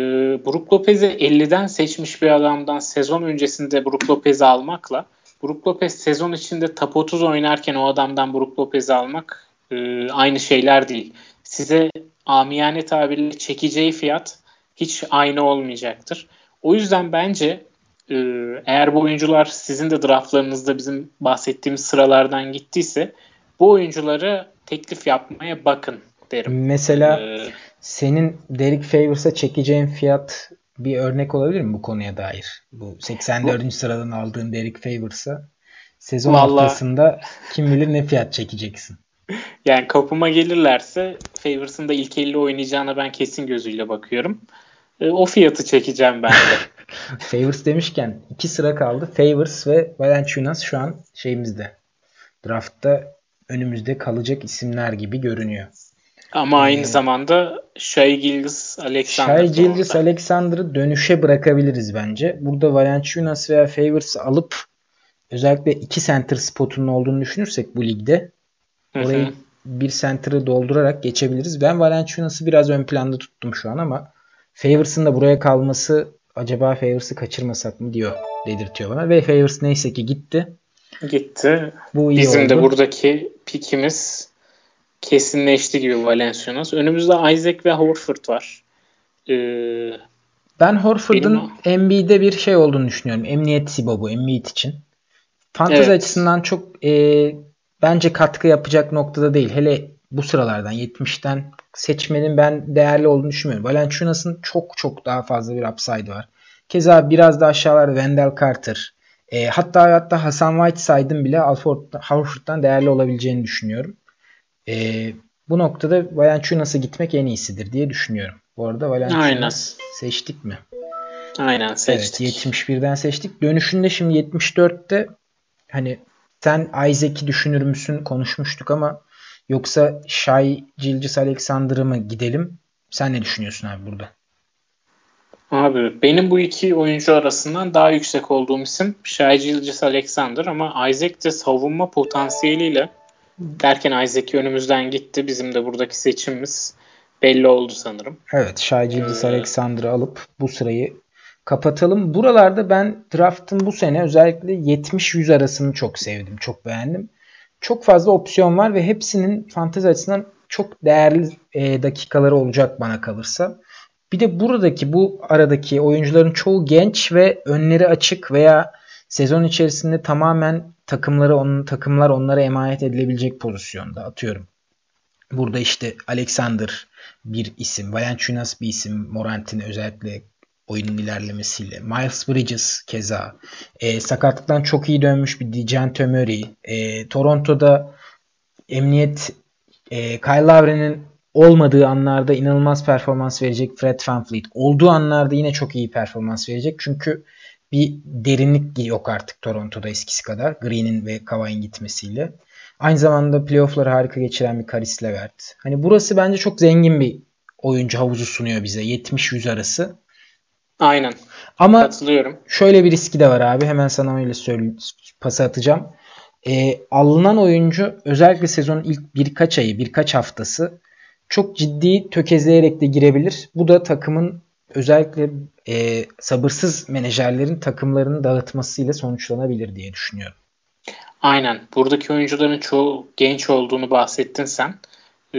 Brook Lopez'i 50'den seçmiş bir adamdan sezon öncesinde Brook Lopez'i almakla Brook Lopez sezon içinde top 30 oynarken o adamdan Brook Lopez'i almak e, aynı şeyler değil. Size amiyane tabirle çekeceği fiyat hiç aynı olmayacaktır. O yüzden bence e, eğer bu oyuncular sizin de draftlarınızda bizim bahsettiğimiz sıralardan gittiyse bu oyuncuları teklif yapmaya bakın derim. Mesela ee, senin Derek Favors'a çekeceğin fiyat bir örnek olabilir mi bu konuya dair? Bu 84. Bu, sıradan aldığın Derek Favors'a sezon vallahi, ortasında kim bilir ne fiyat çekeceksin. [LAUGHS] Yani kapıma gelirlerse Favors'ın da ilk 50 oynayacağına ben kesin gözüyle bakıyorum. E, o fiyatı çekeceğim ben de. [LAUGHS] Favors demişken iki sıra kaldı. Favors ve Valanciunas şu an şeyimizde. Draftta önümüzde kalacak isimler gibi görünüyor. Ama aynı ee, zamanda Shai Gilgis Alexander Shai Gilgis Alexander'ı dönüşe bırakabiliriz bence. Burada Valanciunas veya Favors'ı alıp özellikle iki center spotunun olduğunu düşünürsek bu ligde Orayı bir center'ı doldurarak geçebiliriz. Ben Valanciunas'ı biraz ön planda tuttum şu an ama Favors'ın da buraya kalması acaba Favors'ı kaçırmasak mı diyor dedirtiyor bana. Ve Favors neyse ki gitti. Gitti. Bu iyi Bizim oldu. de buradaki pikimiz kesinleşti gibi Valenciunas. Önümüzde Isaac ve Horford var. Ee, ben Horford'un. NBA'de bir şey olduğunu düşünüyorum. Emniyet sibobu Embiid için. Fantezi evet. açısından çok e, bence katkı yapacak noktada değil. Hele bu sıralardan 70'ten seçmenin ben değerli olduğunu düşünmüyorum. Valenciunas'ın çok çok daha fazla bir upside var. Keza biraz da aşağılarda Wendell Carter. E, hatta hatta Hasan Whiteside'ın bile Horford'dan değerli olabileceğini düşünüyorum. E, bu noktada Valenciunas'a gitmek en iyisidir diye düşünüyorum. Bu arada Valenciunas seçtik mi? Aynen seçtik. Evet 71'den seçtik. Dönüşünde şimdi 74'te hani sen Isaac'i düşünür müsün konuşmuştuk ama yoksa Shai Gilgis Alexander'ı mı gidelim? Sen ne düşünüyorsun abi burada? Abi benim bu iki oyuncu arasından daha yüksek olduğum isim Shai Gilgis Alexander ama Isaac de savunma potansiyeliyle derken Isaac önümüzden gitti. Bizim de buradaki seçimimiz belli oldu sanırım. Evet Shai Gilgis ee, Alexander'ı alıp bu sırayı kapatalım. Buralarda ben draft'ın bu sene özellikle 70-100 arasını çok sevdim. Çok beğendim. Çok fazla opsiyon var ve hepsinin fantezi açısından çok değerli e, dakikaları olacak bana kalırsa. Bir de buradaki bu aradaki oyuncuların çoğu genç ve önleri açık veya sezon içerisinde tamamen takımları onun takımlar onlara emanet edilebilecek pozisyonda atıyorum. Burada işte Alexander bir isim, Valenciunas bir isim, Morant'in özellikle oyunun ilerlemesiyle. Miles Bridges keza. E, sakatlıktan çok iyi dönmüş bir Dejan Murray. E, Toronto'da emniyet e, Kyle Lowry'nin olmadığı anlarda inanılmaz performans verecek Fred VanVleet. Olduğu anlarda yine çok iyi performans verecek. Çünkü bir derinlik yok artık Toronto'da eskisi kadar. Green'in ve Kawhi'nin gitmesiyle. Aynı zamanda playoff'ları harika geçiren bir Karis Levert. Hani burası bence çok zengin bir oyuncu havuzu sunuyor bize. 70-100 arası. Aynen. Ama Katılıyorum. şöyle bir riski de var abi. Hemen sana öyle söyleyeyim. Pası atacağım. E, alınan oyuncu özellikle sezonun ilk birkaç ayı, birkaç haftası çok ciddi tökezleyerek de girebilir. Bu da takımın özellikle e, sabırsız menajerlerin takımlarını dağıtmasıyla sonuçlanabilir diye düşünüyorum. Aynen. Buradaki oyuncuların çoğu genç olduğunu bahsettin sen. Ee,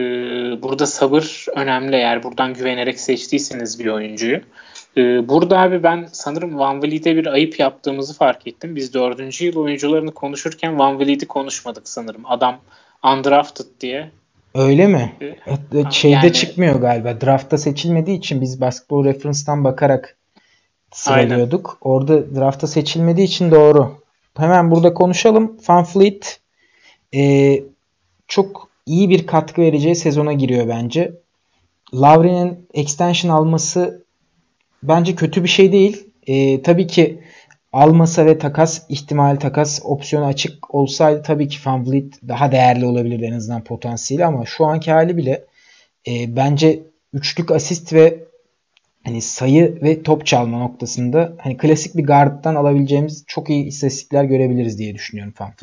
burada sabır önemli eğer buradan güvenerek seçtiyseniz bir oyuncuyu. Ee, burada abi ben sanırım Van Vliet'e bir ayıp yaptığımızı fark ettim. Biz dördüncü yıl oyuncularını konuşurken Van Vliet'i konuşmadık sanırım. Adam undrafted diye. Öyle mi? Ee, Şeyde yani, çıkmıyor galiba. Draftta seçilmediği için biz Basketball Reference'dan bakarak sıralıyorduk. Aynen. Orada draftta seçilmediği için doğru. Hemen burada konuşalım. Van Vliet e, çok iyi bir katkı vereceği sezona giriyor bence. Lowry'nin extension alması bence kötü bir şey değil. E, tabii ki almasa ve takas ihtimal takas opsiyonu açık olsaydı tabii ki Van daha değerli olabilirdi en azından potansiyeli ama şu anki hali bile e, bence üçlük asist ve hani sayı ve top çalma noktasında hani klasik bir guard'dan alabileceğimiz çok iyi istatistikler görebiliriz diye düşünüyorum Van.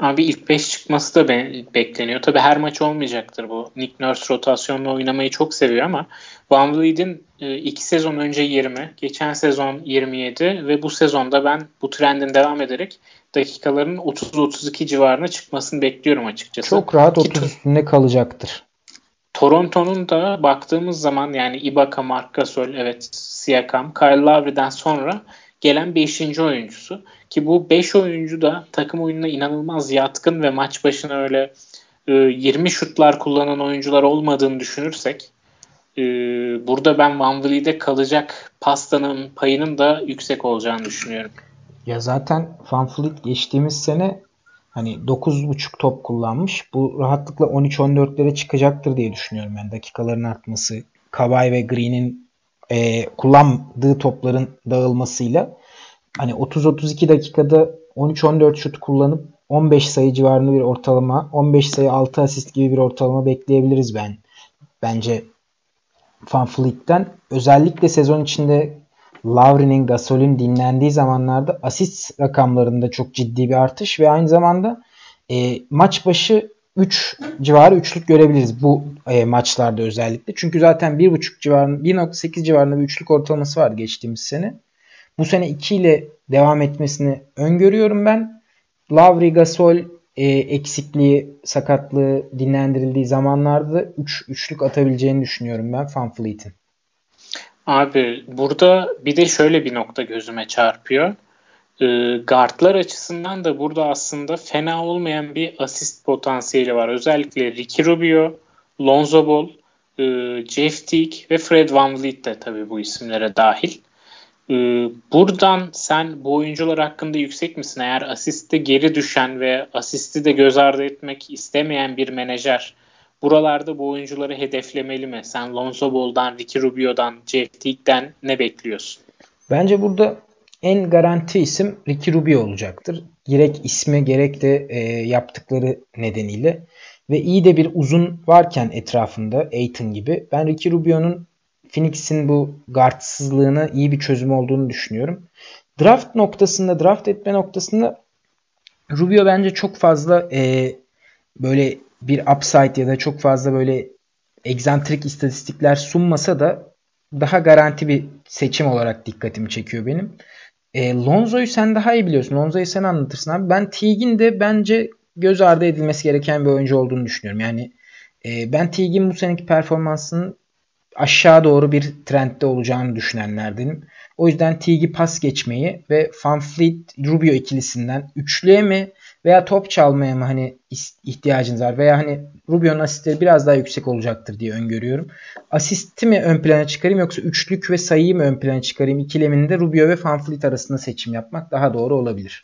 Abi ilk 5 çıkması da be- bekleniyor. Tabi her maç olmayacaktır bu. Nick Nurse rotasyonla oynamayı çok seviyor ama Van Vliet'in 2 e, sezon önce 20, geçen sezon 27 ve bu sezonda ben bu trendin devam ederek dakikaların 30-32 civarına çıkmasını bekliyorum açıkçası. Çok rahat 30 üstünde kalacaktır. Toronto'nun da baktığımız zaman yani Ibaka, Marc Gasol, evet Siakam, Kyle Lowry'den sonra gelen 5. oyuncusu. Ki bu 5 oyuncu da takım oyununa inanılmaz yatkın ve maç başına öyle e, 20 şutlar kullanan oyuncular olmadığını düşünürsek e, burada ben Van Vliet'e kalacak pastanın payının da yüksek olacağını düşünüyorum. Ya zaten Van Vliet geçtiğimiz sene hani 9.5 top kullanmış. Bu rahatlıkla 13-14'lere çıkacaktır diye düşünüyorum ben. Dakikaların artması, Kawhi ve Green'in e, kullandığı topların dağılmasıyla hani 30-32 dakikada 13-14 şut kullanıp 15 sayı civarında bir ortalama, 15 sayı 6 asist gibi bir ortalama bekleyebiliriz ben. Bence Van. Özellikle sezon içinde Lowry'nin, Gasol'ün dinlendiği zamanlarda asist rakamlarında çok ciddi bir artış ve aynı zamanda e, maç başı 3 civarı üçlük görebiliriz bu e, maçlarda özellikle. Çünkü zaten 1.5 civarında 1.8 civarında bir üçlük ortalaması var geçtiğimiz sene. Bu sene 2 ile devam etmesini öngörüyorum ben. Lavri, Gasol, e, eksikliği, sakatlığı dinlendirildiği zamanlarda 3 üç, üçlük atabileceğini düşünüyorum ben Van Fleet'in. Abi burada bir de şöyle bir nokta gözüme çarpıyor. E, guardlar açısından da burada aslında fena olmayan bir asist potansiyeli var. Özellikle Ricky Rubio, Lonzo Ball, e, Jeff Teague ve Fred Van Vliet de tabii bu isimlere dahil. Buradan sen bu oyuncular hakkında yüksek misin? Eğer asiste geri düşen ve asisti de göz ardı etmek istemeyen bir menajer buralarda bu oyuncuları hedeflemeli mi? Sen Lonzo Ball'dan, Ricky Rubio'dan, Jeff Teague'den ne bekliyorsun? Bence burada en garanti isim Ricky Rubio olacaktır. Gerek ismi gerek de e, yaptıkları nedeniyle. Ve iyi de bir uzun varken etrafında Aiton gibi ben Ricky Rubio'nun Phoenix'in bu guardsızlığına iyi bir çözüm olduğunu düşünüyorum. Draft noktasında, draft etme noktasında Rubio bence çok fazla e, böyle bir upside ya da çok fazla böyle egzantrik istatistikler sunmasa da daha garanti bir seçim olarak dikkatimi çekiyor benim. E, Lonzo'yu sen daha iyi biliyorsun. Lonzo'yu sen anlatırsın abi. Ben Teague'in de bence göz ardı edilmesi gereken bir oyuncu olduğunu düşünüyorum. Yani e, ben Teague'in bu seneki performansının aşağı doğru bir trendde olacağını düşünenlerdenim. O yüzden Teague'i pas geçmeyi ve Van Rubio ikilisinden üçlüye mi veya top çalmaya mı hani ihtiyacınız var veya hani Rubio'nun asistleri biraz daha yüksek olacaktır diye öngörüyorum. Asisti mi ön plana çıkarayım yoksa üçlük ve sayıyı mı ön plana çıkarayım ikileminde Rubio ve Van arasında seçim yapmak daha doğru olabilir.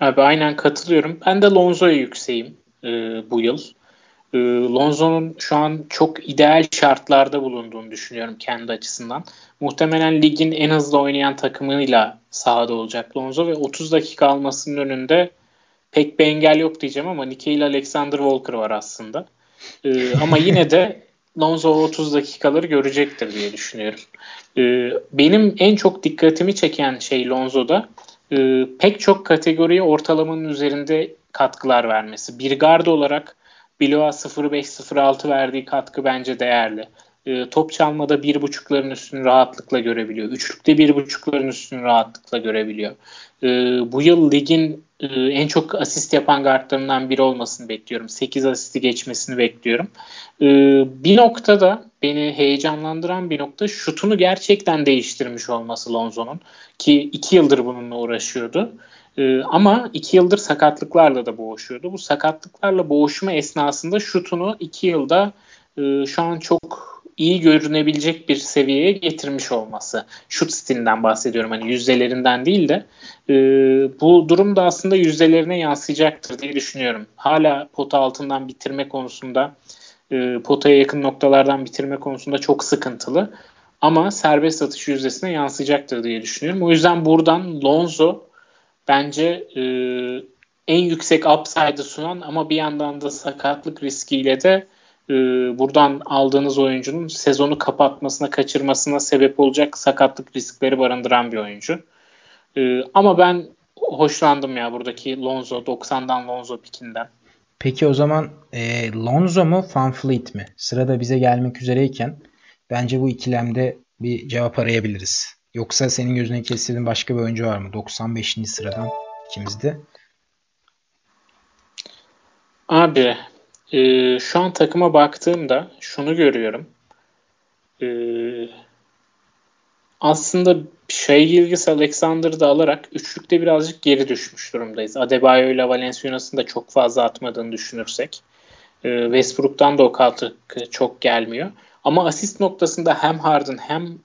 Abi aynen katılıyorum. Ben de Lonzo'ya yükseğim e, bu yıl. E, Lonzo'nun şu an çok ideal şartlarda bulunduğunu düşünüyorum kendi açısından. Muhtemelen ligin en hızlı oynayan takımıyla sahada olacak Lonzo ve 30 dakika almasının önünde pek bir engel yok diyeceğim ama Nikeil Alexander Walker var aslında. Ee, ama yine de [LAUGHS] Lonzo 30 dakikaları görecektir diye düşünüyorum. Ee, benim en çok dikkatimi çeken şey Lonzo'da e, pek çok kategoriye ortalamanın üzerinde katkılar vermesi. Bir guard olarak Biloa 0.5-0.6 verdiği katkı bence değerli. E, top çalmada bir buçukların üstünü rahatlıkla görebiliyor. Üçlükte bir buçukların üstünü rahatlıkla görebiliyor. E, bu yıl ligin e, en çok asist yapan guardlarından biri olmasını bekliyorum. 8 asisti geçmesini bekliyorum. E, bir noktada beni heyecanlandıran bir nokta şutunu gerçekten değiştirmiş olması Lonzo'nun. Ki 2 yıldır bununla uğraşıyordu. E, ama 2 yıldır sakatlıklarla da boğuşuyordu. Bu sakatlıklarla boğuşma esnasında şutunu 2 yılda e, şu an çok iyi görünebilecek bir seviyeye getirmiş olması. Şut stilinden bahsediyorum hani yüzdelerinden değil de e, bu durum da aslında yüzdelerine yansıyacaktır diye düşünüyorum. Hala pota altından bitirme konusunda e, potaya yakın noktalardan bitirme konusunda çok sıkıntılı. Ama serbest atış yüzdesine yansıyacaktır diye düşünüyorum. O yüzden buradan Lonzo bence e, en yüksek upside'ı sunan ama bir yandan da sakatlık riskiyle de e, buradan aldığınız oyuncunun sezonu kapatmasına, kaçırmasına sebep olacak sakatlık riskleri barındıran bir oyuncu. E, ama ben hoşlandım ya buradaki Lonzo 90'dan Lonzo pikinden. Peki o zaman e, Lonzo mu Van Fleet mi? Sırada bize gelmek üzereyken bence bu ikilemde bir cevap arayabiliriz. Yoksa senin gözüne kestirdiğin başka bir oyuncu var mı? 95. sıradan ikimizde. Abi e, şu an takıma baktığımda şunu görüyorum. E, aslında şey Gilgis Alexander'ı da alarak üçlükte birazcık geri düşmüş durumdayız. Adebayo ile Valenciunas'ın da çok fazla atmadığını düşünürsek. E, Westbrook'tan da o katkı çok gelmiyor. Ama asist noktasında hem Harden hem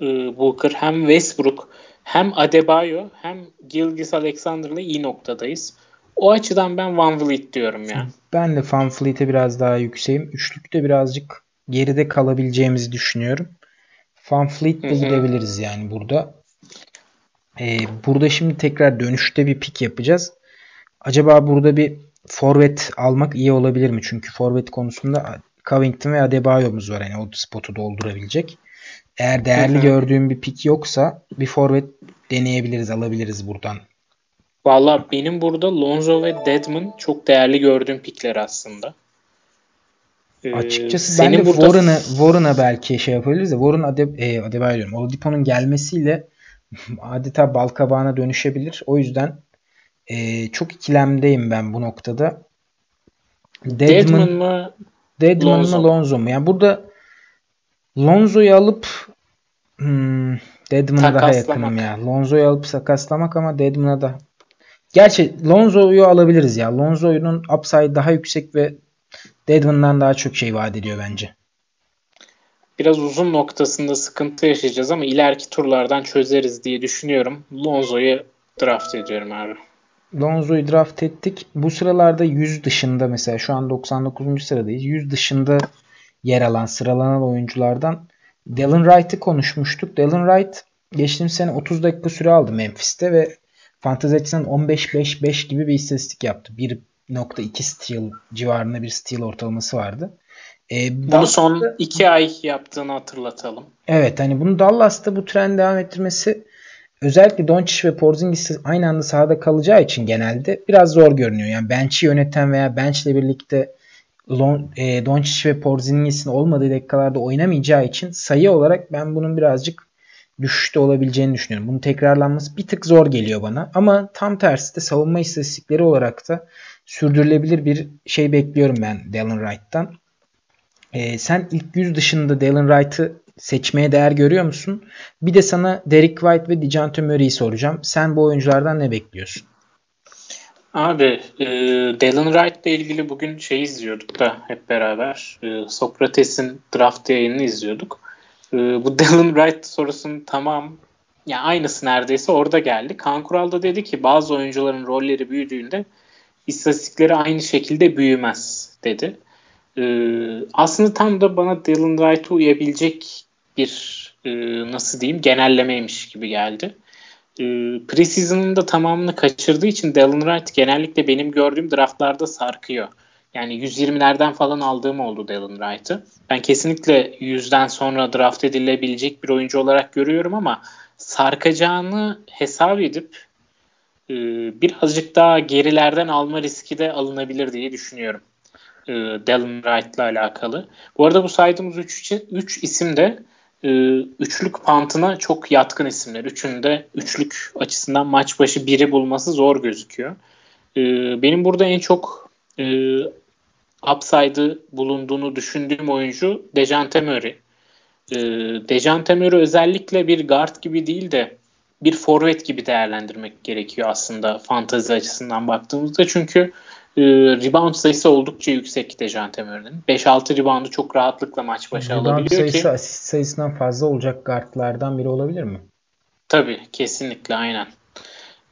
e, Booker hem Westbrook hem Adebayo hem Gilgis Alexander'la iyi noktadayız. O açıdan ben Van Vliet diyorum ya. Ben de Van Vliet'e biraz daha yükseğim. Üçlükte birazcık geride kalabileceğimizi düşünüyorum. Van Vliet'le gidebiliriz yani burada. Ee, burada şimdi tekrar dönüşte bir pik yapacağız. Acaba burada bir forvet almak iyi olabilir mi? Çünkü forvet konusunda Covington ve Adebayo'muz var. Yani o spotu doldurabilecek. Eğer değerli gördüğüm bir pik yoksa bir forvet deneyebiliriz, alabiliriz buradan. Valla benim burada Lonzo ve Deadman çok değerli gördüğüm pikler aslında. Ee, Açıkçası ben de burada... Warren'a Warren'a belki şey yapabiliriz de Warren e, Adebayo diyorum. Oladipo'nun gelmesiyle [LAUGHS] adeta bal kabağına dönüşebilir. O yüzden E, çok ikilemdeyim ben bu noktada. Deadman, mı? Deadman Lonzo. mı Lonzo mu? Yani burada Lonzo'yu alıp hmm, Deadman'a daha yakınım ya. Lonzo'yu alıp sakaslamak ama Deadman'a da Gerçi Lonzo'yu alabiliriz ya. Lonzo'nun upside daha yüksek ve Deadman'dan daha çok şey vaat ediyor bence. Biraz uzun noktasında sıkıntı yaşayacağız ama ileriki turlardan çözeriz diye düşünüyorum. Lonzo'yu draft ediyorum abi. Lonzo'yu draft ettik. Bu sıralarda 100 dışında mesela şu an 99. sıradayız. 100 dışında yer alan sıralanan oyunculardan Dylan Wright'ı konuşmuştuk. Dylan Wright geçtiğimiz sene 30 dakika süre aldı Memphis'te ve fantezi açısından 15-5-5 gibi bir istatistik yaptı. 1.2 steal civarında bir steal ortalaması vardı. Ee, bunu Dallas'ta, son 2 ay yaptığını hatırlatalım. Evet hani bunu Dallas'ta bu trend devam ettirmesi özellikle Doncic ve Porzingis aynı anda sahada kalacağı için genelde biraz zor görünüyor. Yani bench'i yöneten veya bench'le birlikte e, Doncic ve Porzingis'in olmadığı dakikalarda oynamayacağı için sayı olarak ben bunun birazcık düşüşte olabileceğini düşünüyorum. Bunun tekrarlanması bir tık zor geliyor bana. Ama tam tersi de savunma istatistikleri olarak da sürdürülebilir bir şey bekliyorum ben Dallin Wright'tan. Ee, sen ilk yüz dışında Dallin Wright'ı seçmeye değer görüyor musun? Bir de sana Derek White ve DeJounte Murray'i soracağım. Sen bu oyunculardan ne bekliyorsun? Abi e, Dallin Wright ile ilgili bugün şey izliyorduk da hep beraber. E, Sokrates'in draft yayınını izliyorduk. E, bu [LAUGHS] Dallin Wright sorusunun tamam yani aynısı neredeyse orada geldi. Kaan Kural da dedi ki bazı oyuncuların rolleri büyüdüğünde istatistikleri aynı şekilde büyümez dedi. E, aslında tam da bana Dallin Wright'a uyabilecek bir e, nasıl diyeyim genellemeymiş gibi geldi e, preseason'ın da tamamını kaçırdığı için Dallin Wright genellikle benim gördüğüm draftlarda sarkıyor. Yani 120'lerden falan aldığım oldu Dallin Wright'ı. Ben kesinlikle 100'den sonra draft edilebilecek bir oyuncu olarak görüyorum ama sarkacağını hesap edip e, birazcık daha gerilerden alma riski de alınabilir diye düşünüyorum. E, Dallin Wright'la alakalı. Bu arada bu saydığımız 3 isim de e, üçlük pantına çok yatkın isimler. Üçünde üçlük açısından maç başı biri bulması zor gözüküyor. E, benim burada en çok e, upside'ı bulunduğunu düşündüğüm oyuncu Dejante Murray. E, Dejante özellikle bir guard gibi değil de bir forvet gibi değerlendirmek gerekiyor aslında fantazi açısından baktığımızda. Çünkü rebound sayısı oldukça yüksek Dejante Murray'nin. 5-6 reboundu çok rahatlıkla maç başı rebound alabiliyor sayısı, ki. asist sayısından fazla olacak guardlardan biri olabilir mi? Tabii kesinlikle aynen.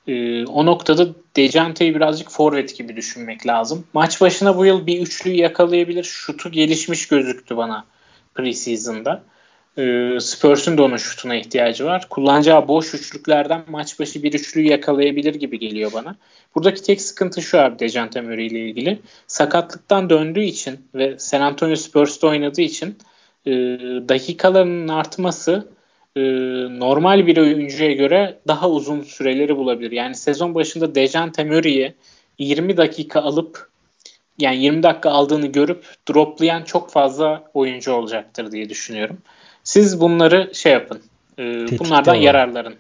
Ee, o noktada Dejante'yi birazcık forvet gibi düşünmek lazım. Maç başına bu yıl bir üçlüyü yakalayabilir. Şutu gelişmiş gözüktü bana preseason'da. Ee, Spurs'un da onun şutuna ihtiyacı var. Kullanacağı boş üçlüklerden maç başı bir üçlüyü yakalayabilir gibi geliyor bana. Buradaki tek sıkıntı şu abi Dejante Murray ile ilgili. Sakatlıktan döndüğü için ve San Antonio Spurs'ta oynadığı için e, dakikalarının artması e, normal bir oyuncuya göre daha uzun süreleri bulabilir. Yani sezon başında Dejante Murray'i 20 dakika alıp yani 20 dakika aldığını görüp droplayan çok fazla oyuncu olacaktır diye düşünüyorum. Siz bunları şey yapın. E, bunlardan yararların.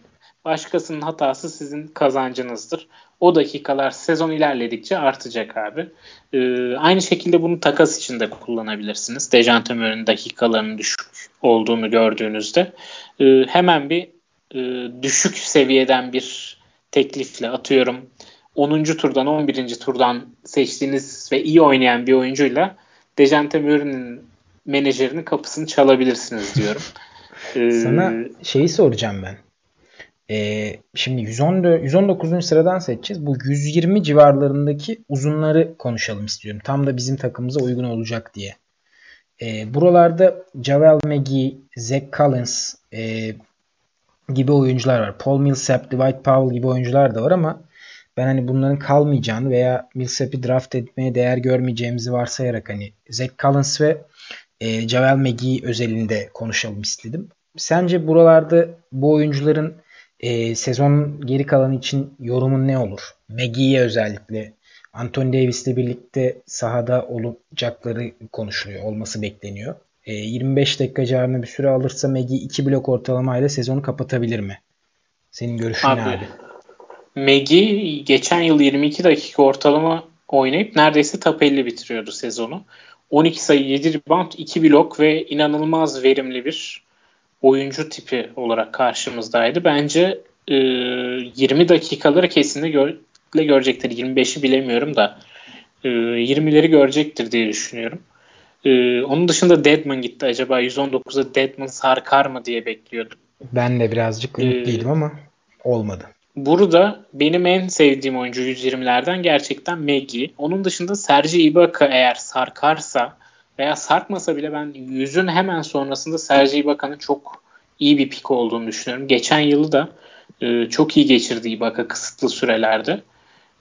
Başkasının hatası sizin kazancınızdır. O dakikalar sezon ilerledikçe artacak abi. Ee, aynı şekilde bunu takas için de kullanabilirsiniz. Dejante Murray'nin dakikalarının düşük olduğunu gördüğünüzde e, hemen bir e, düşük seviyeden bir teklifle atıyorum 10. turdan 11. turdan seçtiğiniz ve iyi oynayan bir oyuncuyla Dejante Murray'nin menajerinin kapısını çalabilirsiniz diyorum. [LAUGHS] Ee, Sana şeyi soracağım ben. Ee, şimdi 114, 119. sıradan seçeceğiz. Bu 120 civarlarındaki uzunları konuşalım istiyorum. Tam da bizim takımımıza uygun olacak diye. Ee, buralarda Javel McGee, Zach Collins e, gibi oyuncular var. Paul Millsap, Dwight Powell gibi oyuncular da var ama ben hani bunların kalmayacağını veya Millsap'i draft etmeye değer görmeyeceğimizi varsayarak hani Zach Collins ve e, Javel McGee özelinde konuşalım istedim. Sence buralarda bu oyuncuların e, sezon geri kalanı için yorumun ne olur? McGee'ye özellikle Anthony Davis ile birlikte sahada olacakları konuşuluyor. Olması bekleniyor. E, 25 dakika civarında bir süre alırsa McGee 2 blok ortalamayla sezonu kapatabilir mi? Senin görüşün abi, ne abi? Megi geçen yıl 22 dakika ortalama oynayıp neredeyse top 50 bitiriyordu sezonu. 12 sayı, 7 rebound, 2 blok ve inanılmaz verimli bir oyuncu tipi olarak karşımızdaydı. Bence e, 20 dakikaları kesinlikle gör, görecektir. 25'i bilemiyorum da e, 20'leri görecektir diye düşünüyorum. E, onun dışında Deadman gitti. Acaba 119'a Deadman sarkar mı diye bekliyordum. Ben de birazcık ümitledim ee, ama olmadı. Burada benim en sevdiğim oyuncu 120'lerden gerçekten Maggie. Onun dışında Sergi Ibaka eğer sarkarsa veya sarkmasa bile ben yüzün hemen sonrasında Sergi Ibaka'nın çok iyi bir pik olduğunu düşünüyorum. Geçen yılı da e, çok iyi geçirdi Ibaka kısıtlı sürelerde.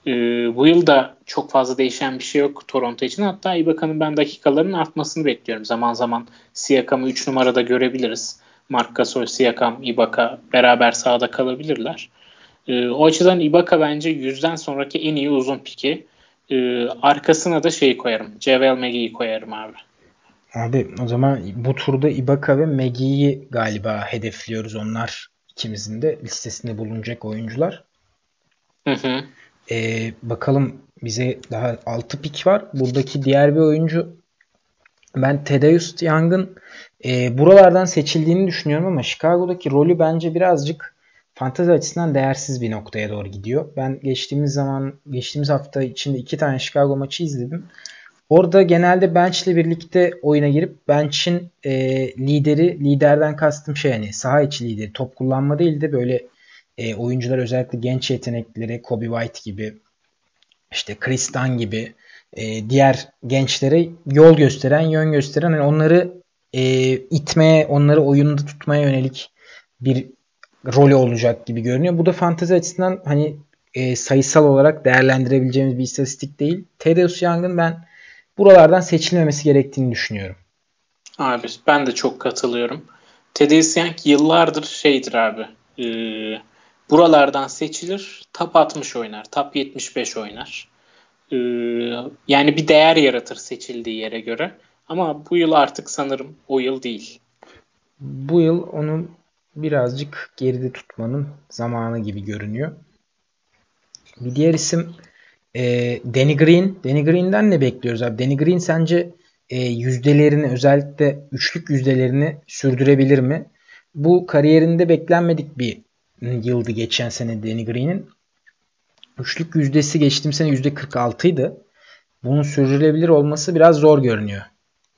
E, bu yıl da çok fazla değişen bir şey yok Toronto için. Hatta Ibaka'nın ben dakikalarının artmasını bekliyorum. Zaman zaman Siakam'ı 3 numarada görebiliriz. Mark Gasol, Siakam, Ibaka beraber sahada kalabilirler. E, o açıdan Ibaka bence yüzden sonraki en iyi uzun piki. E, arkasına da şey koyarım. Javel McGee'yi koyarım abi. Abi o zaman bu turda Ibaka ve McGee'yi galiba hedefliyoruz. Onlar ikimizin de listesinde bulunacak oyuncular. Hı hı. Ee, bakalım bize daha 6 pik var. Buradaki diğer bir oyuncu ben Thaddeus Young'ın e, buralardan seçildiğini düşünüyorum ama Chicago'daki rolü bence birazcık fantezi açısından değersiz bir noktaya doğru gidiyor. Ben geçtiğimiz zaman geçtiğimiz hafta içinde iki tane Chicago maçı izledim. Orada genelde bench ile birlikte oyuna girip bench'in e, lideri, liderden kastım şey hani saha içi lideri, top kullanma değil de böyle e, oyuncular özellikle genç yetenekleri Kobe White gibi işte Dunn gibi e, diğer gençlere yol gösteren, yön gösteren hani onları e, itmeye, onları oyunda tutmaya yönelik bir rolü olacak gibi görünüyor. Bu da fantezi açısından hani e, sayısal olarak değerlendirebileceğimiz bir istatistik değil. Thaddeus Young'ın ben buralardan seçilmemesi gerektiğini düşünüyorum. Abi ben de çok katılıyorum. Thaddeus Young yıllardır şeydir abi. E, buralardan seçilir. Top 60 oynar. Top 75 oynar. E, yani bir değer yaratır seçildiği yere göre. Ama bu yıl artık sanırım o yıl değil. Bu yıl onun birazcık geride tutmanın zamanı gibi görünüyor. Bir diğer isim e, Danny Green. Danny Green'den ne bekliyoruz abi? Danny Green sence e, yüzdelerini özellikle üçlük yüzdelerini sürdürebilir mi? Bu kariyerinde beklenmedik bir yıldı geçen sene Danny Green'in. Üçlük yüzdesi geçtiğim sene %46 idi. Bunun sürdürülebilir olması biraz zor görünüyor.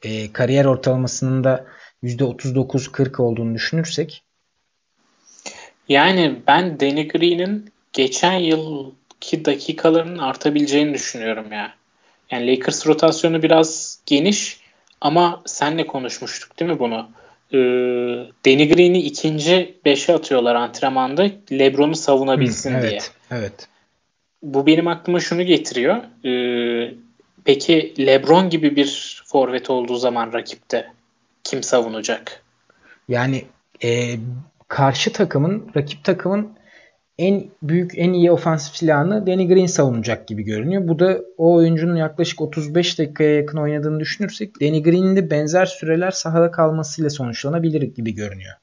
E, kariyer ortalamasının da %39-40 olduğunu düşünürsek yani ben Danny Green'in geçen yılki dakikalarının artabileceğini düşünüyorum ya. Yani Lakers rotasyonu biraz geniş ama senle konuşmuştuk değil mi bunu? Ee, Danny Green'i ikinci beşe atıyorlar antrenmanda LeBron'u savunabilsin Hı, evet, diye. Evet. Bu benim aklıma şunu getiriyor. Ee, peki LeBron gibi bir forvet olduğu zaman rakipte kim savunacak? Yani e, karşı takımın, rakip takımın en büyük, en iyi ofansif silahını Danny Green savunacak gibi görünüyor. Bu da o oyuncunun yaklaşık 35 dakikaya yakın oynadığını düşünürsek Danny Green'in de benzer süreler sahada kalmasıyla sonuçlanabilir gibi görünüyor.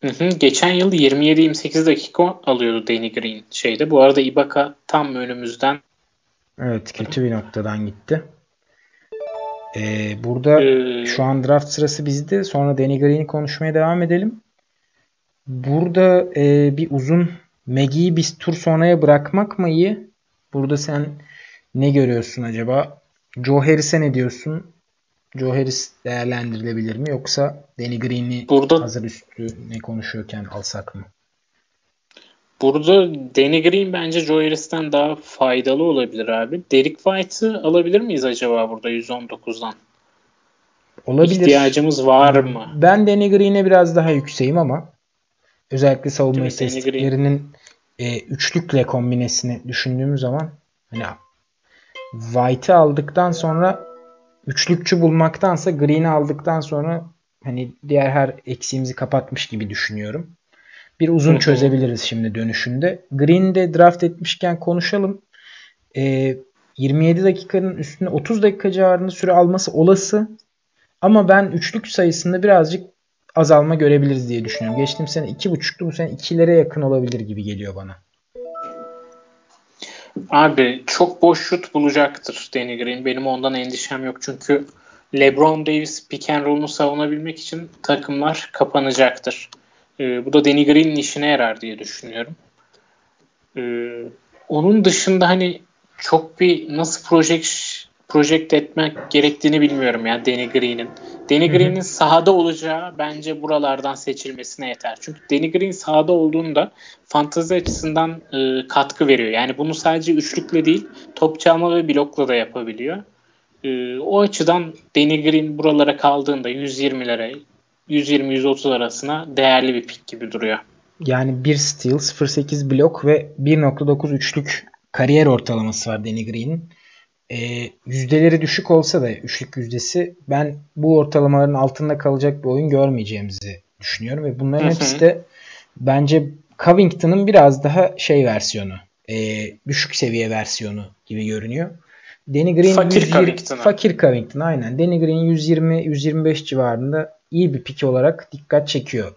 Hı hı. Geçen yıl 27-28 dakika alıyordu Danny Green şeyde. Bu arada Ibaka tam önümüzden. Evet kötü bir noktadan gitti. Ee, burada ee, şu an draft sırası bizde. Sonra Danny Green'i konuşmaya devam edelim. Burada e, bir uzun Maggie'yi bir tur sonraya bırakmak mı iyi? Burada sen ne görüyorsun acaba? Joe Harris'e ne diyorsun? Joe Harris değerlendirilebilir mi? Yoksa Danny Green'i Burada, hazır üstü ne konuşuyorken alsak mı? Burada Danny Green bence Joe Harris'ten daha faydalı olabilir abi. Derek White'ı alabilir miyiz acaba burada 119'dan? Olabilir. İhtiyacımız var mı? Ben Danny Green'e biraz daha yükseğim ama özellikle savunma istatistiklerinin e, üçlükle kombinesini düşündüğümüz zaman hani White'ı aldıktan sonra üçlükçü bulmaktansa Green'i aldıktan sonra hani diğer her eksiğimizi kapatmış gibi düşünüyorum. Bir uzun Hı-hı. çözebiliriz şimdi dönüşünde. Green'de draft etmişken konuşalım. E, 27 dakikanın üstünde 30 dakika civarında süre alması olası. Ama ben üçlük sayısında birazcık azalma görebiliriz diye düşünüyorum. Geçtiğim sene 2.5'tu bu sene 2'lere yakın olabilir gibi geliyor bana. Abi çok boş şut bulacaktır Danny Green. Benim ondan endişem yok. Çünkü LeBron Davis pick and roll'unu savunabilmek için takımlar kapanacaktır. Ee, bu da Danny Green'in işine yarar diye düşünüyorum. Ee, onun dışında hani çok bir nasıl project project etmek gerektiğini bilmiyorum ya Danny Green'in. Danny Green'in sahada olacağı bence buralardan seçilmesine yeter. Çünkü Danny Green sahada olduğunda fantazi açısından e, katkı veriyor. Yani bunu sadece üçlükle değil top çalma ve blokla da yapabiliyor. E, o açıdan Danny Green buralara kaldığında 120'lere 120-130 arasına değerli bir pik gibi duruyor. Yani 1 steal, 0.8 blok ve 1.9 üçlük kariyer ortalaması var Danny Green'in. E, yüzdeleri düşük olsa da üçlük yüzdesi ben bu ortalamaların altında kalacak bir oyun görmeyeceğimizi düşünüyorum ve bunların hı hı. hepsi de bence Covington'ın biraz daha şey versiyonu e, düşük seviye versiyonu gibi görünüyor. Danny Green fakir 120, Covington. Fakir Covington aynen. Danny Green 120-125 civarında iyi bir pik olarak dikkat çekiyor.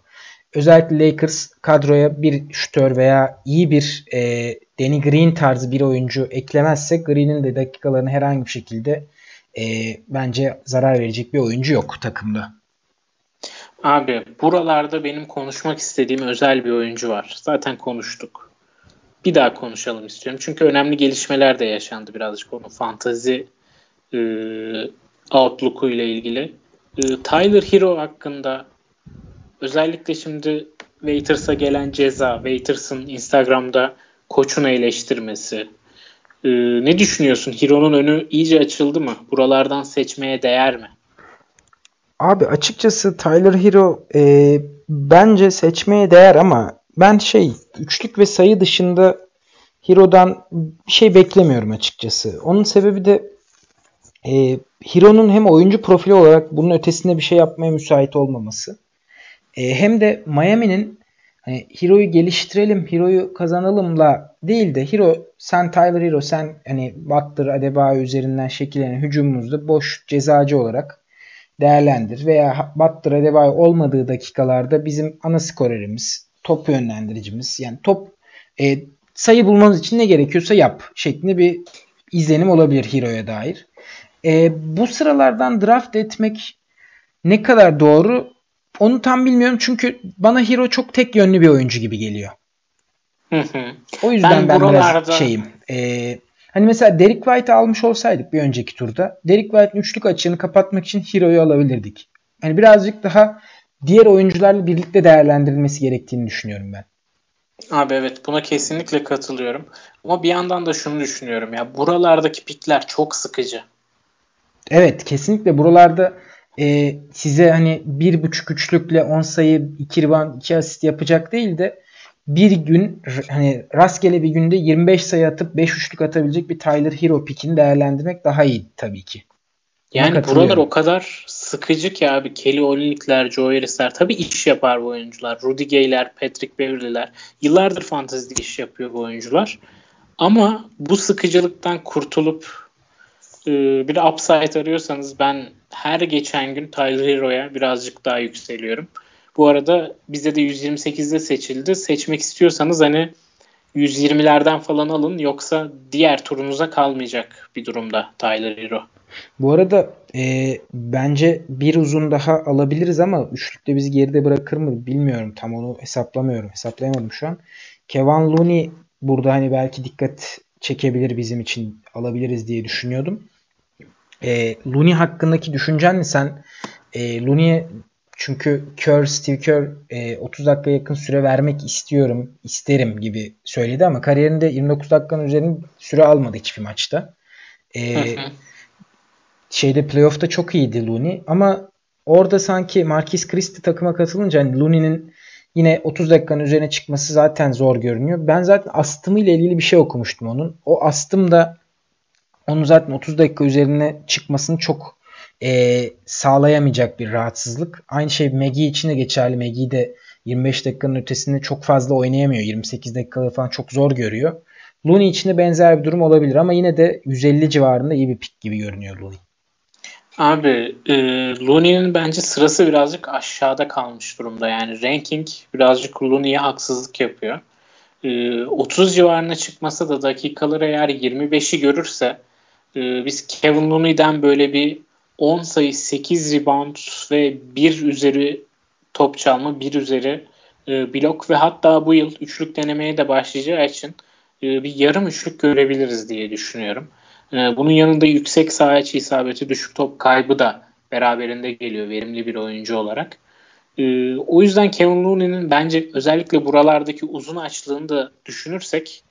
Özellikle Lakers kadroya bir şütör veya iyi bir e, Danny Green tarzı bir oyuncu eklemezse Green'in de dakikalarını herhangi bir şekilde e, bence zarar verecek bir oyuncu yok takımda. Abi buralarda benim konuşmak istediğim özel bir oyuncu var. Zaten konuştuk. Bir daha konuşalım istiyorum. Çünkü önemli gelişmeler de yaşandı birazcık onun fantazi e, outlook'u ile ilgili. E, Tyler Hero hakkında özellikle şimdi Waiters'a gelen ceza, Waiters'ın Instagram'da koçunu eleştirmesi. Ee, ne düşünüyorsun? Hiro'nun önü iyice açıldı mı? Buralardan seçmeye değer mi? Abi açıkçası Tyler Hero e, bence seçmeye değer ama ben şey üçlük ve sayı dışında Hiro'dan bir şey beklemiyorum açıkçası. Onun sebebi de e, Hiro'nun hem oyuncu profili olarak bunun ötesinde bir şey yapmaya müsait olmaması. E, hem de Miami'nin hani Hero'yu geliştirelim, Hero'yu kazanalımla değil de Hero sen Tyler Hero sen hani Butler Adebayo üzerinden şekillenen hücumumuzda boş cezacı olarak değerlendir. Veya Butler Adebayo olmadığı dakikalarda bizim ana skorerimiz, top yönlendiricimiz. Yani top e, sayı bulmanız için ne gerekiyorsa yap şeklinde bir izlenim olabilir Hero'ya dair. E, bu sıralardan draft etmek ne kadar doğru onu tam bilmiyorum çünkü bana Hero çok tek yönlü bir oyuncu gibi geliyor. Hı hı. O yüzden ben, ben buralarda... biraz şeyim. E, hani mesela Derek White almış olsaydık bir önceki turda Derek White'ın üçlük açığını kapatmak için Hero'yu alabilirdik. Hani birazcık daha diğer oyuncularla birlikte değerlendirilmesi gerektiğini düşünüyorum ben. Abi evet buna kesinlikle katılıyorum. Ama bir yandan da şunu düşünüyorum ya buralardaki pikler çok sıkıcı. Evet kesinlikle buralarda e, size hani bir buçuk üçlükle 10 sayı 2 rebound 2 asist yapacak değil de bir gün hani rastgele bir günde 25 sayı atıp 5 üçlük atabilecek bir Tyler Hero pickini değerlendirmek daha iyi tabii ki. Yani buralar o kadar sıkıcı ki abi Kelly Olynyk'ler, Joe Harris'ler tabii iş yapar bu oyuncular. Rudy Gay'ler, Patrick Beverly'ler yıllardır fantezide iş yapıyor bu oyuncular. Ama bu sıkıcılıktan kurtulup e, bir upside arıyorsanız ben her geçen gün Tyler Hero'ya birazcık daha yükseliyorum. Bu arada bizde de 128'de seçildi. Seçmek istiyorsanız hani 120'lerden falan alın yoksa diğer turunuza kalmayacak bir durumda Tyler Hero. Bu arada e, bence bir uzun daha alabiliriz ama üçlükte bizi geride bırakır mı bilmiyorum. Tam onu hesaplamıyorum. Hesaplayamadım şu an. Kevin Looney burada hani belki dikkat çekebilir bizim için alabiliriz diye düşünüyordum. E, Looney hakkındaki düşüncen ne sen? E, Looney'e çünkü Kerr, Steve Kerr e, 30 dakika yakın süre vermek istiyorum, isterim gibi söyledi ama kariyerinde 29 dakikanın üzerinde süre almadı hiçbir maçta. E, şeyde playoff'ta çok iyiydi Looney ama orada sanki Marquis Christie takıma katılınca hani Looney'nin yine 30 dakikanın üzerine çıkması zaten zor görünüyor. Ben zaten astımı ile ilgili bir şey okumuştum onun. O astım da onun zaten 30 dakika üzerine çıkmasını çok e, sağlayamayacak bir rahatsızlık. Aynı şey Megi için de geçerli. Megi de 25 dakikanın ötesinde çok fazla oynayamıyor. 28 dakikaları falan çok zor görüyor. Looney için de benzer bir durum olabilir ama yine de 150 civarında iyi bir pik gibi görünüyor Looney. Abi e, Looney'nin bence sırası birazcık aşağıda kalmış durumda. Yani ranking birazcık Looney'e haksızlık yapıyor. e, 30 civarına çıkmasa da dakikaları eğer 25'i görürse e, biz Kevin Looney'den böyle bir 10 sayı 8 rebound ve 1 üzeri top çalma, 1 üzeri e, blok ve hatta bu yıl üçlük denemeye de başlayacağı için e, bir yarım üçlük görebiliriz diye düşünüyorum. E, bunun yanında yüksek saha içi isabeti, düşük top kaybı da beraberinde geliyor verimli bir oyuncu olarak. E, o yüzden Kevin Looney'nin bence özellikle buralardaki uzun açlığını da düşünürsek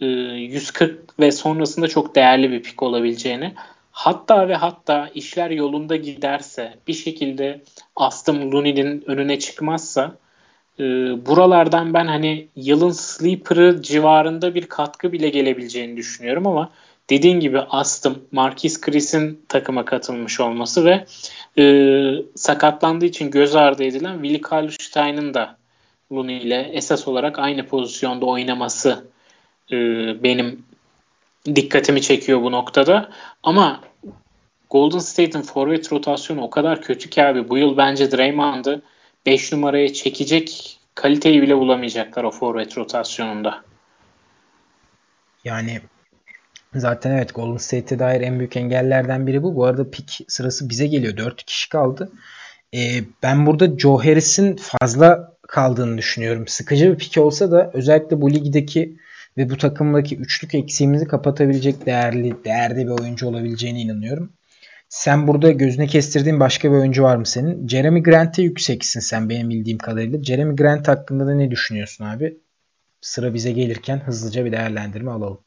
140 ve sonrasında çok değerli bir pik olabileceğini hatta ve hatta işler yolunda giderse bir şekilde Aston Looney'nin önüne çıkmazsa e, buralardan ben hani yılın sleeper'ı civarında bir katkı bile gelebileceğini düşünüyorum ama dediğin gibi Astım, Marquis Chris'in takıma katılmış olması ve e, sakatlandığı için göz ardı edilen Willi Karlstein'ın da Looney ile esas olarak aynı pozisyonda oynaması e, benim dikkatimi çekiyor bu noktada. Ama Golden State'in forvet rotasyonu o kadar kötü ki abi bu yıl bence Draymond'ı 5 numaraya çekecek kaliteyi bile bulamayacaklar o forvet rotasyonunda. Yani zaten evet Golden State'e dair en büyük engellerden biri bu. Bu arada pik sırası bize geliyor. 4 kişi kaldı. Ee, ben burada Joe Harris'in fazla kaldığını düşünüyorum. Sıkıcı bir pik olsa da özellikle bu ligdeki ve bu takımdaki üçlük eksiğimizi kapatabilecek değerli değerde bir oyuncu olabileceğine inanıyorum. Sen burada gözüne kestirdiğin başka bir oyuncu var mı senin? Jeremy Grant'e yükseksin sen benim bildiğim kadarıyla. Jeremy Grant hakkında da ne düşünüyorsun abi? Sıra bize gelirken hızlıca bir değerlendirme alalım.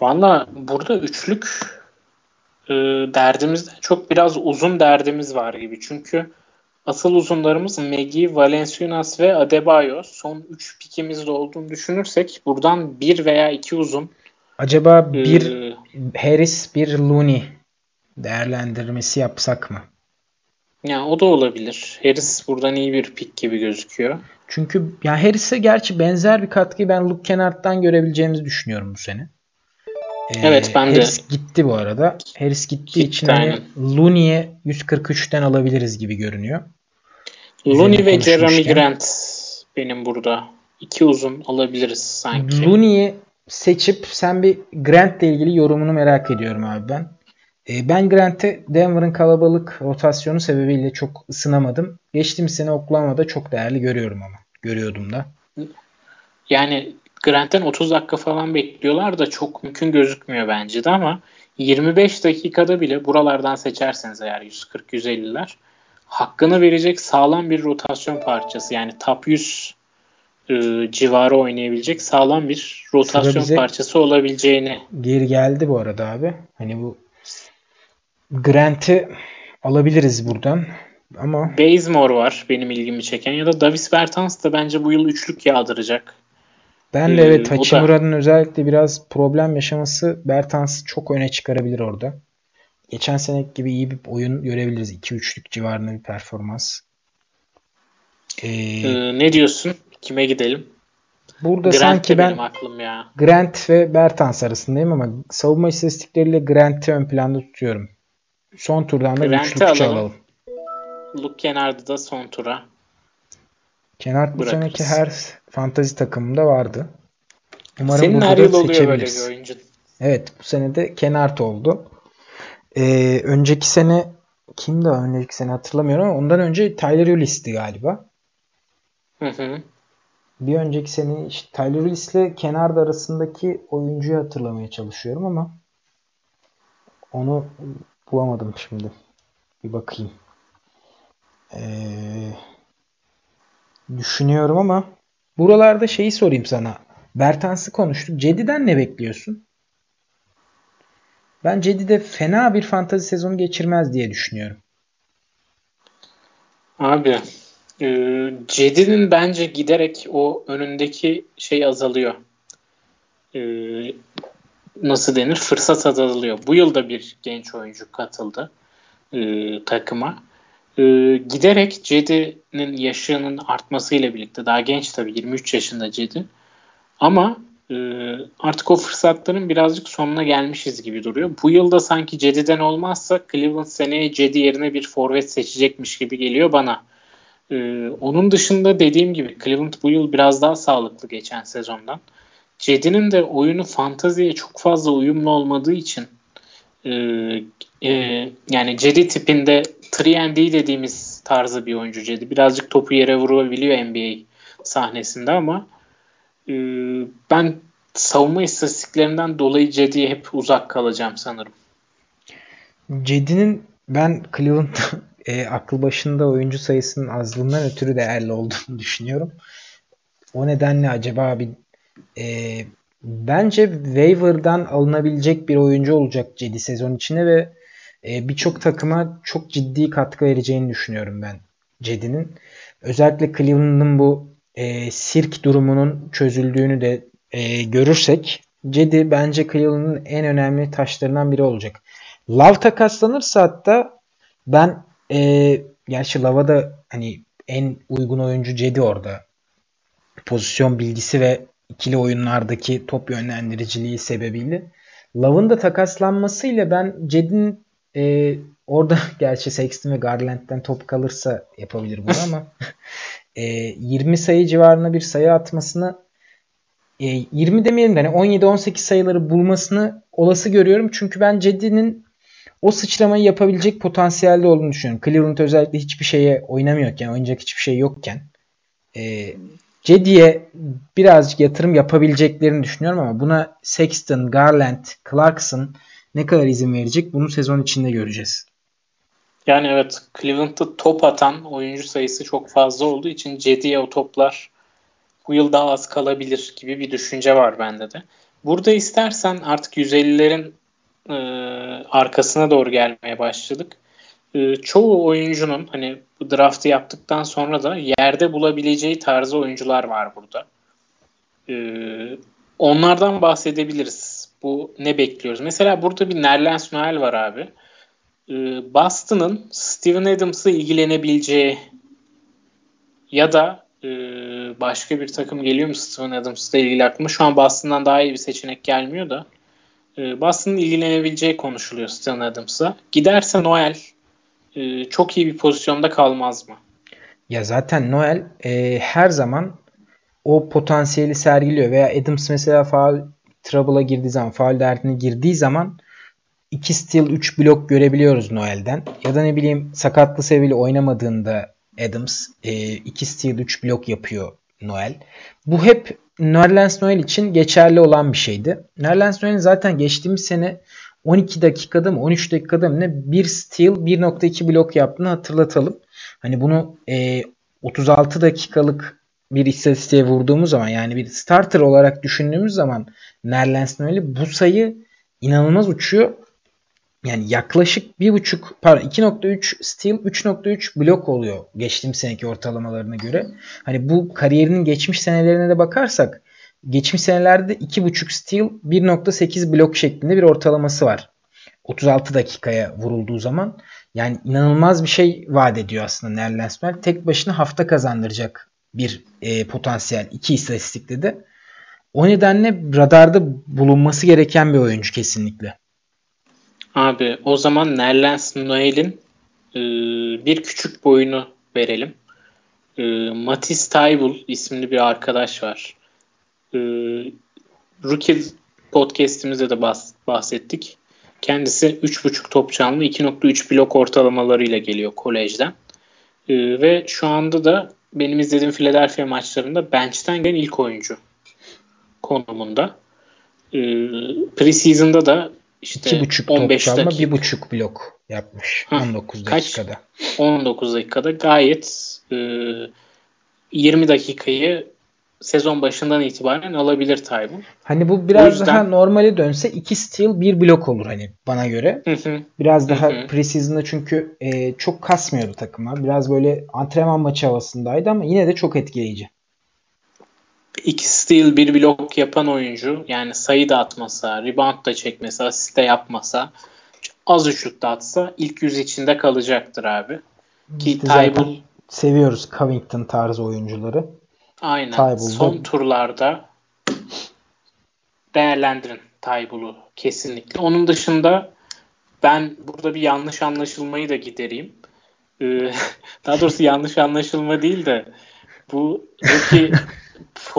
Valla burada üçlük e, derdimizden çok biraz uzun derdimiz var gibi. Çünkü asıl uzunlarımız Megi, Valenciunas ve Adebayo. Son 3 pikimizde olduğunu düşünürsek buradan bir veya iki uzun. Acaba bir ee, Harris, bir Looney değerlendirmesi yapsak mı? Ya o da olabilir. Harris buradan iyi bir pick gibi gözüküyor. Çünkü ya Harris'e gerçi benzer bir katkıyı ben Luke Kennard'dan görebileceğimizi düşünüyorum bu sene. Ee, evet ben Harris de. Gitti bu arada. Harris gittiği gitti, için hani Looney'e 143'ten alabiliriz gibi görünüyor. Looney ve Jeremy Grant benim burada. iki uzun alabiliriz sanki. Looney'i seçip sen bir Grant ile ilgili yorumunu merak ediyorum abi ben. E, ben Grant'e Denver'ın kalabalık rotasyonu sebebiyle çok ısınamadım. Geçtiğimiz sene Oklahoma'da çok değerli görüyorum ama. Görüyordum da. Yani Grant'ten 30 dakika falan bekliyorlar da çok mümkün gözükmüyor bence de ama 25 dakikada bile buralardan seçerseniz eğer 140-150'ler hakkını verecek sağlam bir rotasyon parçası. Yani top 100 e, civarı oynayabilecek sağlam bir rotasyon parçası olabileceğini. Geri geldi bu arada abi. Hani bu Grant'i alabiliriz buradan. Ama Bazemore var benim ilgimi çeken ya da Davis Bertans da bence bu yıl üçlük yağdıracak. Ben de ee, evet Hachimura'nın özellikle biraz problem yaşaması Bertans'ı çok öne çıkarabilir orada. Geçen sene gibi iyi bir oyun görebiliriz. 2-3'lük civarında bir performans. Ee, ee, ne diyorsun? Kime gidelim? Burada Grant sanki ben aklım ya. Grant ve Bertans arasındayım ama savunma istatistikleriyle Grant'i ön planda tutuyorum. Son turdan da Grant'i alalım. alalım. Luke Kennard'ı da son tura. Kennard bu seneki her fantazi takımında vardı. Umarım Senin her yıl oluyor böyle bir oyuncu. Evet bu sene de Kennard oldu. Ee, önceki sene kimdi önceki sene hatırlamıyorum ama ondan önce Tyler Ulis'ti galiba. Hı hı. Bir önceki sene işte Tyler Ulis ile Kennard arasındaki oyuncuyu hatırlamaya çalışıyorum ama onu bulamadım şimdi. Bir bakayım. Ee, düşünüyorum ama buralarda şeyi sorayım sana. Bertans'ı konuştuk. Cedi'den ne bekliyorsun? Ben Cedi'de fena bir fantazi sezonu geçirmez diye düşünüyorum. Abi e, Cedi'nin bence giderek o önündeki şey azalıyor. E, nasıl denir? Fırsat azalıyor. Bu yılda bir genç oyuncu katıldı e, takıma. Giderek Cedi'nin yaşının artmasıyla birlikte daha genç tabii 23 yaşında Cedi. Ama artık o fırsatların birazcık sonuna gelmişiz gibi duruyor. Bu yılda sanki Cedi'den olmazsa Cleveland seneye Cedi yerine bir forvet seçecekmiş gibi geliyor bana. Ee, onun dışında dediğim gibi Cleveland bu yıl biraz daha sağlıklı geçen sezondan. Cedi'nin de oyunu fantaziye çok fazla uyumlu olmadığı için e, e, yani Cedi tipinde 3 dediğimiz tarzı bir oyuncu Cedi. Birazcık topu yere vurabiliyor NBA sahnesinde ama e, ben savunma istatistiklerinden dolayı Cedi'ye hep uzak kalacağım sanırım. Cedi'nin ben Cleveland [LAUGHS] e, akıl başında oyuncu sayısının azlığından ötürü değerli olduğunu [LAUGHS] düşünüyorum. O nedenle acaba bir e, bence waiver'dan alınabilecek bir oyuncu olacak Cedi sezon içinde ve e, birçok takıma çok ciddi katkı vereceğini düşünüyorum ben Cedi'nin. Özellikle Cleveland'ın bu e, sirk durumunun çözüldüğünü de e, görürsek Cedi bence Cleveland'ın en önemli taşlarından biri olacak. Love takaslanırsa hatta ben e, gerçi Love'a da hani en uygun oyuncu Cedi orada. Pozisyon bilgisi ve ikili oyunlardaki top yönlendiriciliği sebebiyle. Love'ın da takaslanmasıyla ben Cedi'nin e, orada [LAUGHS] gerçi Sexton ve Garland'den top kalırsa yapabilir bunu ama [LAUGHS] e, 20 sayı civarında bir sayı atmasını e, 20 demeyelim de hani 17-18 sayıları bulmasını olası görüyorum. Çünkü ben Cedi'nin o sıçramayı yapabilecek potansiyelde olduğunu düşünüyorum. Cleveland özellikle hiçbir şeye oynamıyorken, oynayacak hiçbir şey yokken e, Cedi'ye birazcık yatırım yapabileceklerini düşünüyorum ama buna Sexton, Garland, Clarkson ne kadar izin verecek bunu sezon içinde göreceğiz. Yani evet Cleveland'da top atan oyuncu sayısı çok fazla olduğu için Cedi'ye o toplar bu yıl daha az kalabilir gibi bir düşünce var bende de. Burada istersen artık 150'lerin e, arkasına doğru gelmeye başladık. E, çoğu oyuncunun hani bu draftı yaptıktan sonra da yerde bulabileceği tarzı oyuncular var burada. E, onlardan bahsedebiliriz. Bu ne bekliyoruz? Mesela burada bir Nerlens Noel var abi. E, Boston'ın Steven Adams'ı ilgilenebileceği ya da e, başka bir takım geliyor mu Steven Adams'la ilgili aklıma? Şu an Boston'dan daha iyi bir seçenek gelmiyor da. E, Boston'ın ilgilenebileceği konuşuluyor Steven Adams'a. Giderse Noel e, çok iyi bir pozisyonda kalmaz mı? Ya zaten Noel e, her zaman o potansiyeli sergiliyor veya Adams mesela faal trouble'a girdiği zaman, faal derdine girdiği zaman 2 steal 3 blok görebiliyoruz Noel'den. Ya da ne bileyim sakatlı seviyeli oynamadığında Adams 2 e, steal 3 blok yapıyor Noel. Bu hep Nerlens Noel için geçerli olan bir şeydi. Nerlens Noel'in zaten geçtiğimiz sene 12 dakikada mı 13 dakikada mı ne bir steal 1.2 blok yaptığını hatırlatalım. Hani bunu e, 36 dakikalık bir istatistiğe vurduğumuz zaman yani bir starter olarak düşündüğümüz zaman Nerlens Noel'i bu sayı inanılmaz uçuyor. Yani yaklaşık 1.5 pardon 2.3 steal 3.3 blok oluyor geçtiğim seneki ortalamalarına göre. Hani bu kariyerinin geçmiş senelerine de bakarsak geçmiş senelerde 2.5 steal 1.8 blok şeklinde bir ortalaması var. 36 dakikaya vurulduğu zaman. Yani inanılmaz bir şey vaat ediyor aslında Nerlens Noel. Tek başına hafta kazandıracak bir e, potansiyel. iki istatistikte de. O nedenle radarda bulunması gereken bir oyuncu kesinlikle. Abi o zaman Nerlens Noel'in e, bir küçük boyunu verelim. E, Matis Taybul isimli bir arkadaş var. E, Rookie podcastimizde de bahs- bahsettik. Kendisi 3.5 top canlı 2.3 blok ortalamalarıyla geliyor kolejden. E, ve şu anda da benim izlediğim Philadelphia maçlarında bench'ten gelen ilk oyuncu konumunda. E, preseason'da da işte 2,5 15 top dakika. 1,5 blok yapmış ha, 19 dakikada. Kaç? 19 dakikada gayet e, 20 dakikayı sezon başından itibaren alabilir Tybun. Hani bu biraz yüzden... daha normale dönse 2 steal 1 blok olur hani bana göre. Biraz daha preseason'da çünkü e, çok kasmıyordu takıma. Biraz böyle antrenman maçı havasındaydı ama yine de çok etkileyici iki steal bir blok yapan oyuncu yani sayı da atmasa, rebound da çekmese, asist de yapmasa az üçlük de atsa ilk yüz içinde kalacaktır abi. Ki işte Taybul seviyoruz Covington tarzı oyuncuları. Aynen. Taybul'da... Son turlarda değerlendirin Taybul'u kesinlikle. Onun dışında ben burada bir yanlış anlaşılmayı da gidereyim. [LAUGHS] daha doğrusu yanlış anlaşılma değil de bu rookie [LAUGHS]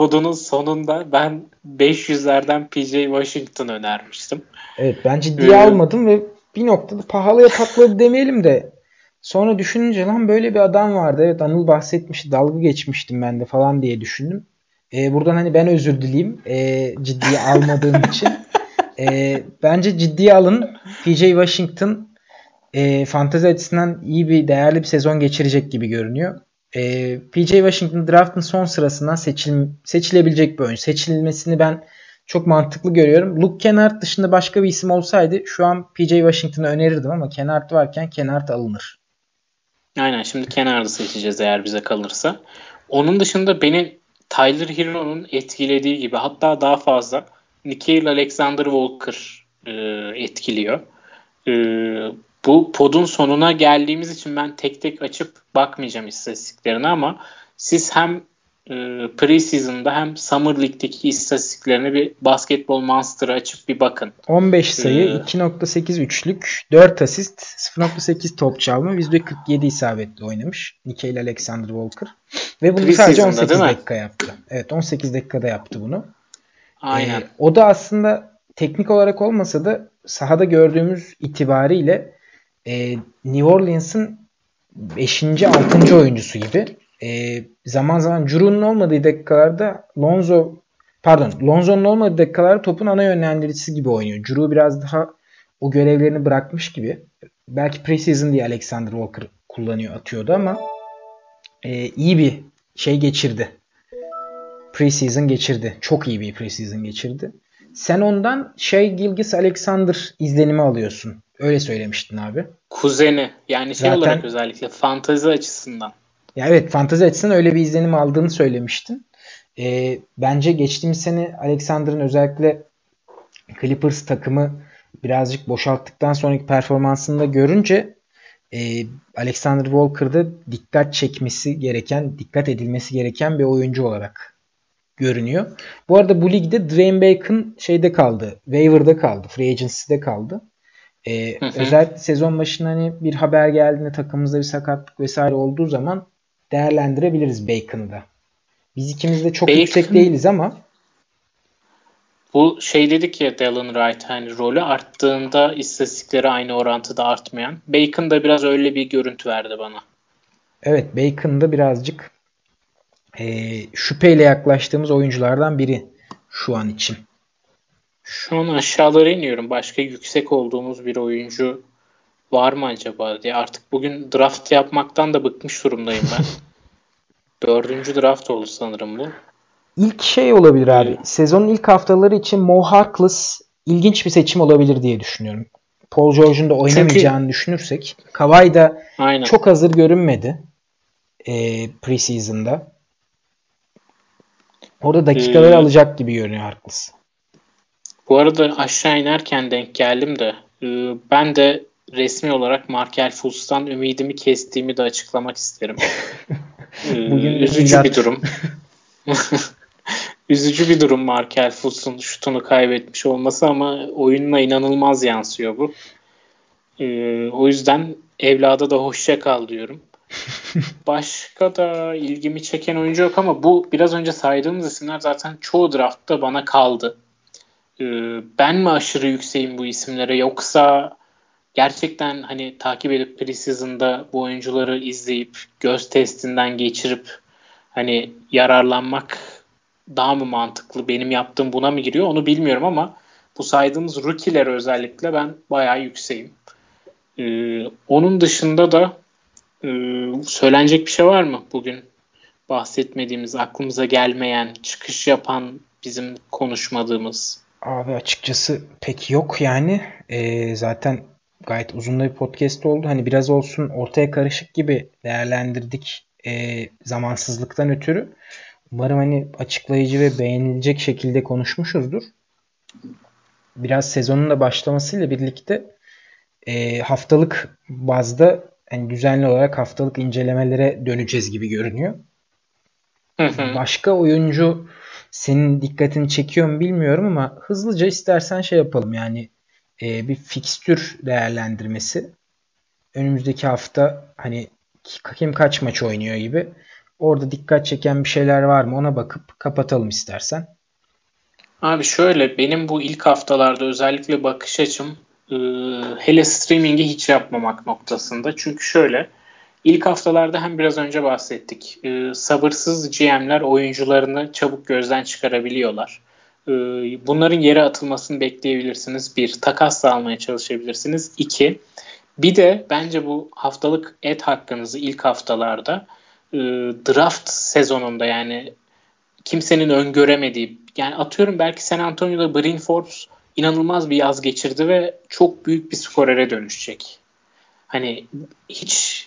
podunun sonunda ben 500'lerden PJ Washington önermiştim. Evet ben ciddiye ee, almadım ve bir noktada pahalıya patladı demeyelim de sonra düşününce lan böyle bir adam vardı. Evet Anıl bahsetmişti dalga geçmiştim ben de falan diye düşündüm. Ee, buradan hani ben özür dileyim e, ciddiye almadığım [LAUGHS] için. E, bence ciddiye alın. PJ Washington e, fantezi açısından iyi bir değerli bir sezon geçirecek gibi görünüyor. E, PJ Washington draftın son sırasından seçil, seçilebilecek bir oyuncu. Seçilmesini ben çok mantıklı görüyorum. Luke Kennard dışında başka bir isim olsaydı şu an PJ Washington'ı önerirdim ama Kennard varken Kennard alınır. Aynen şimdi Kennard'ı seçeceğiz eğer bize kalırsa. Onun dışında beni Tyler Hero'nun etkilediği gibi hatta daha fazla Nikhil Alexander Walker e, etkiliyor. E, bu podun sonuna geldiğimiz için ben tek tek açıp bakmayacağım istatistiklerine ama siz hem e, preseason'da hem Summer League'deki istatistiklerini bir basketbol monster'ı açıp bir bakın. 15 sayı, ee, 2.8 üçlük, 4 asist, 0.8 top çalma, %47 isabetle oynamış Nikhil Alexander Walker. Ve bunu sadece 18 dakika yaptı. Evet 18 dakikada yaptı bunu. Aynen. Ee, o da aslında teknik olarak olmasa da sahada gördüğümüz itibariyle e, New Orleans'ın 5. 6. oyuncusu gibi. E, zaman zaman Drew'nun olmadığı dakikalarda Lonzo pardon Lonzo'nun olmadığı dakikalarda topun ana yönlendiricisi gibi oynuyor. Drew biraz daha o görevlerini bırakmış gibi. Belki preseason diye Alexander Walker kullanıyor atıyordu ama e, iyi bir şey geçirdi. Preseason geçirdi. Çok iyi bir preseason geçirdi. Sen ondan şey Gilgis Alexander izlenimi alıyorsun. Öyle söylemiştin abi. Kuzeni. Yani şey Zaten, olarak özellikle fantazi açısından. Ya evet fantazi açısından öyle bir izlenim aldığını söylemiştin. E, bence geçtiğimiz sene Alexander'ın özellikle Clippers takımı birazcık boşalttıktan sonraki performansını da görünce e, Alexander Walker'da dikkat çekmesi gereken, dikkat edilmesi gereken bir oyuncu olarak görünüyor. Bu arada bu ligde Dwayne Bacon şeyde kaldı. Waiver'da kaldı. Free Agency'de kaldı. Ee, özellikle sezon başında hani bir haber geldiğinde takımımızda bir sakatlık vesaire olduğu zaman değerlendirebiliriz Bacon'da. Biz ikimiz de çok Bacon, yüksek değiliz ama bu şey dedik ya Dylan Wright hani rolü arttığında istatistikleri aynı orantıda artmayan. Bacon da biraz öyle bir görüntü verdi bana. Evet Bacon da birazcık e, şüpheyle yaklaştığımız oyunculardan biri şu an için. Şu an aşağılara iniyorum. Başka yüksek olduğumuz bir oyuncu var mı acaba diye. Artık bugün draft yapmaktan da bıkmış durumdayım ben. [LAUGHS] Dördüncü draft oldu sanırım bu. İlk şey olabilir abi. Evet. Sezonun ilk haftaları için Mo Harkless ilginç bir seçim olabilir diye düşünüyorum. Paul George'un da oynamayacağını Çünkü... düşünürsek. Kawhi da Aynen. çok hazır görünmedi. E, preseason'da. Orada dakikaları ee, alacak gibi görünüyor Harkless. Bu arada aşağı inerken denk geldim de e, ben de resmi olarak Markel Fultz'tan ümidimi kestiğimi de açıklamak isterim. [LAUGHS] Bugün üzücü bir durum. [LAUGHS] üzücü bir durum Markel Fultz'un şutunu kaybetmiş olması ama oyununa inanılmaz yansıyor bu. Ee, o yüzden evlada da hoşça kal diyorum. [LAUGHS] Başka da ilgimi çeken oyuncu yok ama bu biraz önce saydığımız isimler zaten çoğu draftta bana kaldı. Ee, ben mi aşırı yükseğim bu isimlere yoksa gerçekten hani takip edip preseason'da bu oyuncuları izleyip göz testinden geçirip hani yararlanmak daha mı mantıklı? Benim yaptığım buna mı giriyor? Onu bilmiyorum ama bu saydığımız rookie'ler özellikle ben bayağı yükseğim. Ee, onun dışında da e, söylenecek bir şey var mı bugün bahsetmediğimiz, aklımıza gelmeyen, çıkış yapan, bizim konuşmadığımız? Abi açıkçası pek yok yani. Ee, zaten gayet uzun bir podcast oldu. Hani biraz olsun ortaya karışık gibi değerlendirdik e, zamansızlıktan ötürü. Umarım hani açıklayıcı ve beğenilecek şekilde konuşmuşuzdur. Biraz sezonun da başlamasıyla birlikte e, haftalık bazda yani düzenli olarak haftalık incelemelere döneceğiz gibi görünüyor. Hı hı. Başka oyuncu senin dikkatini çekiyor mu bilmiyorum ama hızlıca istersen şey yapalım yani e, bir fikstür değerlendirmesi. Önümüzdeki hafta hani kim kaç maç oynuyor gibi. Orada dikkat çeken bir şeyler var mı ona bakıp kapatalım istersen. Abi şöyle benim bu ilk haftalarda özellikle bakış açım e, hele streaming'i hiç yapmamak noktasında. Çünkü şöyle ilk haftalarda hem biraz önce bahsettik. E, sabırsız GM'ler oyuncularını çabuk gözden çıkarabiliyorlar. E, bunların yere atılmasını bekleyebilirsiniz. Bir, takas almaya çalışabilirsiniz. İki, bir de bence bu haftalık et hakkınızı ilk haftalarda e, draft sezonunda yani kimsenin öngöremediği yani atıyorum belki San Antonio'da Bryn Forbes inanılmaz bir yaz geçirdi ve çok büyük bir skorere dönüşecek. Hani hiç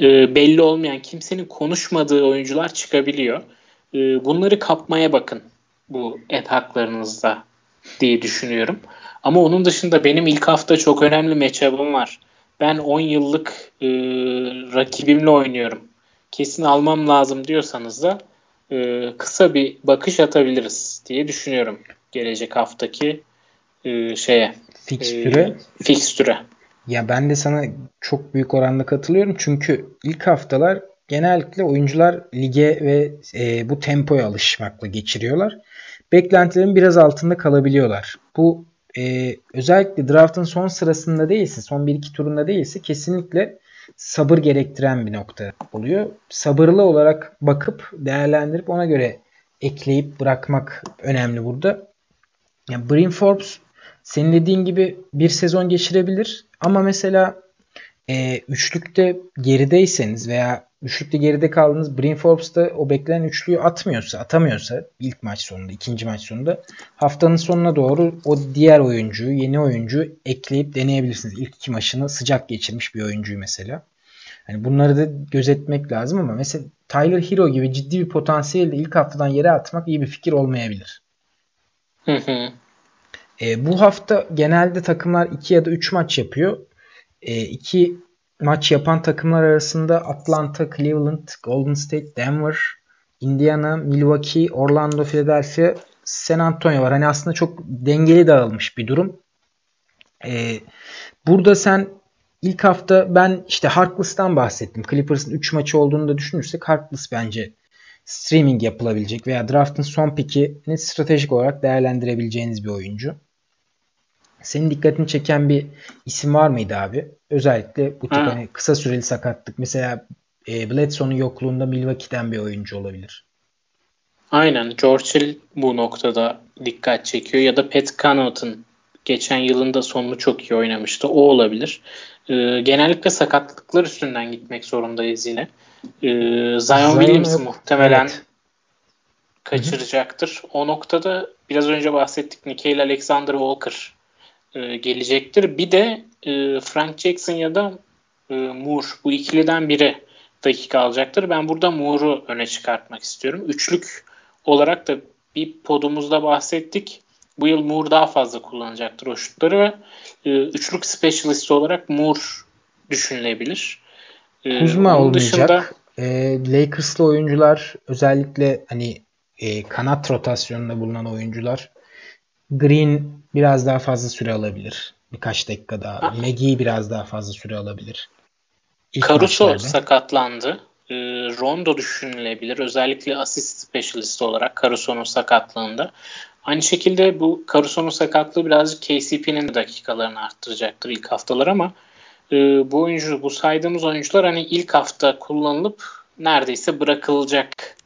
e, belli olmayan kimsenin konuşmadığı oyuncular çıkabiliyor. E, bunları kapmaya bakın bu et haklarınızda diye düşünüyorum. Ama onun dışında benim ilk hafta çok önemli matchup'ım var. Ben 10 yıllık e, rakibimle oynuyorum. Kesin almam lazım diyorsanız da e, kısa bir bakış atabiliriz diye düşünüyorum. Gelecek haftaki e, şeye. Fikstüre. E, fikstüre. Ya ben de sana çok büyük oranda katılıyorum. Çünkü ilk haftalar genellikle oyuncular lige ve e, bu tempoya alışmakla geçiriyorlar. Beklentilerin biraz altında kalabiliyorlar. Bu e, özellikle draftın son sırasında değilse, son 1-2 turunda değilse kesinlikle sabır gerektiren bir nokta oluyor. Sabırlı olarak bakıp değerlendirip ona göre ekleyip bırakmak önemli burada. Yani Brin Forbes senin dediğin gibi bir sezon geçirebilir ama mesela e, üçlükte gerideyseniz veya üçlükte geride kaldınız Brin Forbes da o beklenen üçlüyü atmıyorsa, atamıyorsa ilk maç sonunda, ikinci maç sonunda haftanın sonuna doğru o diğer oyuncuyu, yeni oyuncuyu ekleyip deneyebilirsiniz. İlk iki maçını sıcak geçirmiş bir oyuncuyu mesela. Yani bunları da gözetmek lazım ama mesela Tyler Hero gibi ciddi bir potansiyelde ilk haftadan yere atmak iyi bir fikir olmayabilir. Hı hı. E, bu hafta genelde takımlar 2 ya da 3 maç yapıyor. 2 e, maç yapan takımlar arasında Atlanta, Cleveland, Golden State, Denver, Indiana, Milwaukee, Orlando, Philadelphia, San Antonio var. Hani aslında çok dengeli dağılmış bir durum. Ee, burada sen ilk hafta ben işte Harkless'tan bahsettim. Clippers'ın 3 maçı olduğunu da düşünürsek Harkless bence streaming yapılabilecek veya draft'ın son pickini stratejik olarak değerlendirebileceğiniz bir oyuncu. Senin dikkatini çeken bir isim var mıydı abi? Özellikle bu tip hani kısa süreli sakatlık. Mesela e, Bledsoe'nun yokluğunda Milwaukee'den bir oyuncu olabilir. Aynen. George Hill bu noktada dikkat çekiyor. Ya da Pat Connaughton geçen yılın da sonunu çok iyi oynamıştı. O olabilir. Ee, genellikle sakatlıklar üstünden gitmek zorundayız yine. Ee, Zion, Zion Williams muhtemelen evet. kaçıracaktır. Hı-hı. O noktada biraz önce bahsettik Nickel Alexander Walker e, gelecektir. Bir de e, Frank Jackson ya da e, Moore bu ikiliden biri dakika alacaktır. Ben burada Moore'u öne çıkartmak istiyorum. Üçlük olarak da bir podumuzda bahsettik. Bu yıl Moore daha fazla kullanacaktır o şutları ve e, üçlük specialist olarak Moore düşünülebilir. E, Kuzma olmayacak. Dışında, e, Lakers'lı oyuncular özellikle hani e, kanat rotasyonunda bulunan oyuncular Green biraz daha fazla süre alabilir. Birkaç dakika daha. Maggie biraz daha fazla süre alabilir. İlk Caruso maçlarda. sakatlandı. E, Rondo düşünülebilir. Özellikle asist specialist olarak Caruso'nun sakatlığında. Aynı şekilde bu Caruso'nun sakatlığı birazcık KCP'nin dakikalarını arttıracaktır ilk haftalar ama e, bu oyuncu, bu saydığımız oyuncular hani ilk hafta kullanılıp neredeyse bırakılacak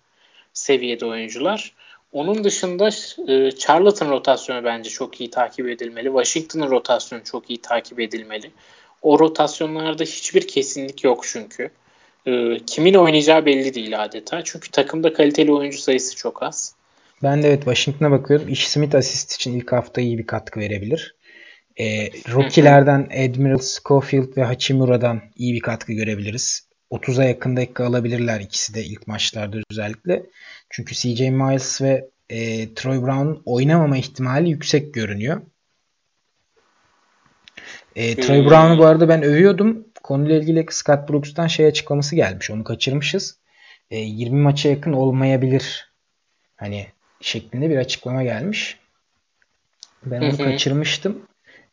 seviyede oyuncular. Onun dışında e, Charlton rotasyonu bence çok iyi takip edilmeli. Washington'ın rotasyonu çok iyi takip edilmeli. O rotasyonlarda hiçbir kesinlik yok çünkü. E, kimin oynayacağı belli değil adeta. Çünkü takımda kaliteli oyuncu sayısı çok az. Ben de evet Washington'a bakıyorum. Ish Smith asist için ilk hafta iyi bir katkı verebilir. E, rookie'lerden Admiral Schofield ve Hachimura'dan iyi bir katkı görebiliriz. 30'a yakın dakika alabilirler ikisi de ilk maçlarda özellikle. Çünkü CJ Miles ve e, Troy Brown oynamama ihtimali yüksek görünüyor. E, Troy hmm. Brown'u bu arada ben övüyordum. Konuyla ilgili Scott Brooks'tan şey açıklaması gelmiş. Onu kaçırmışız. E, 20 maça yakın olmayabilir. Hani şeklinde bir açıklama gelmiş. Ben onu kaçırmıştım.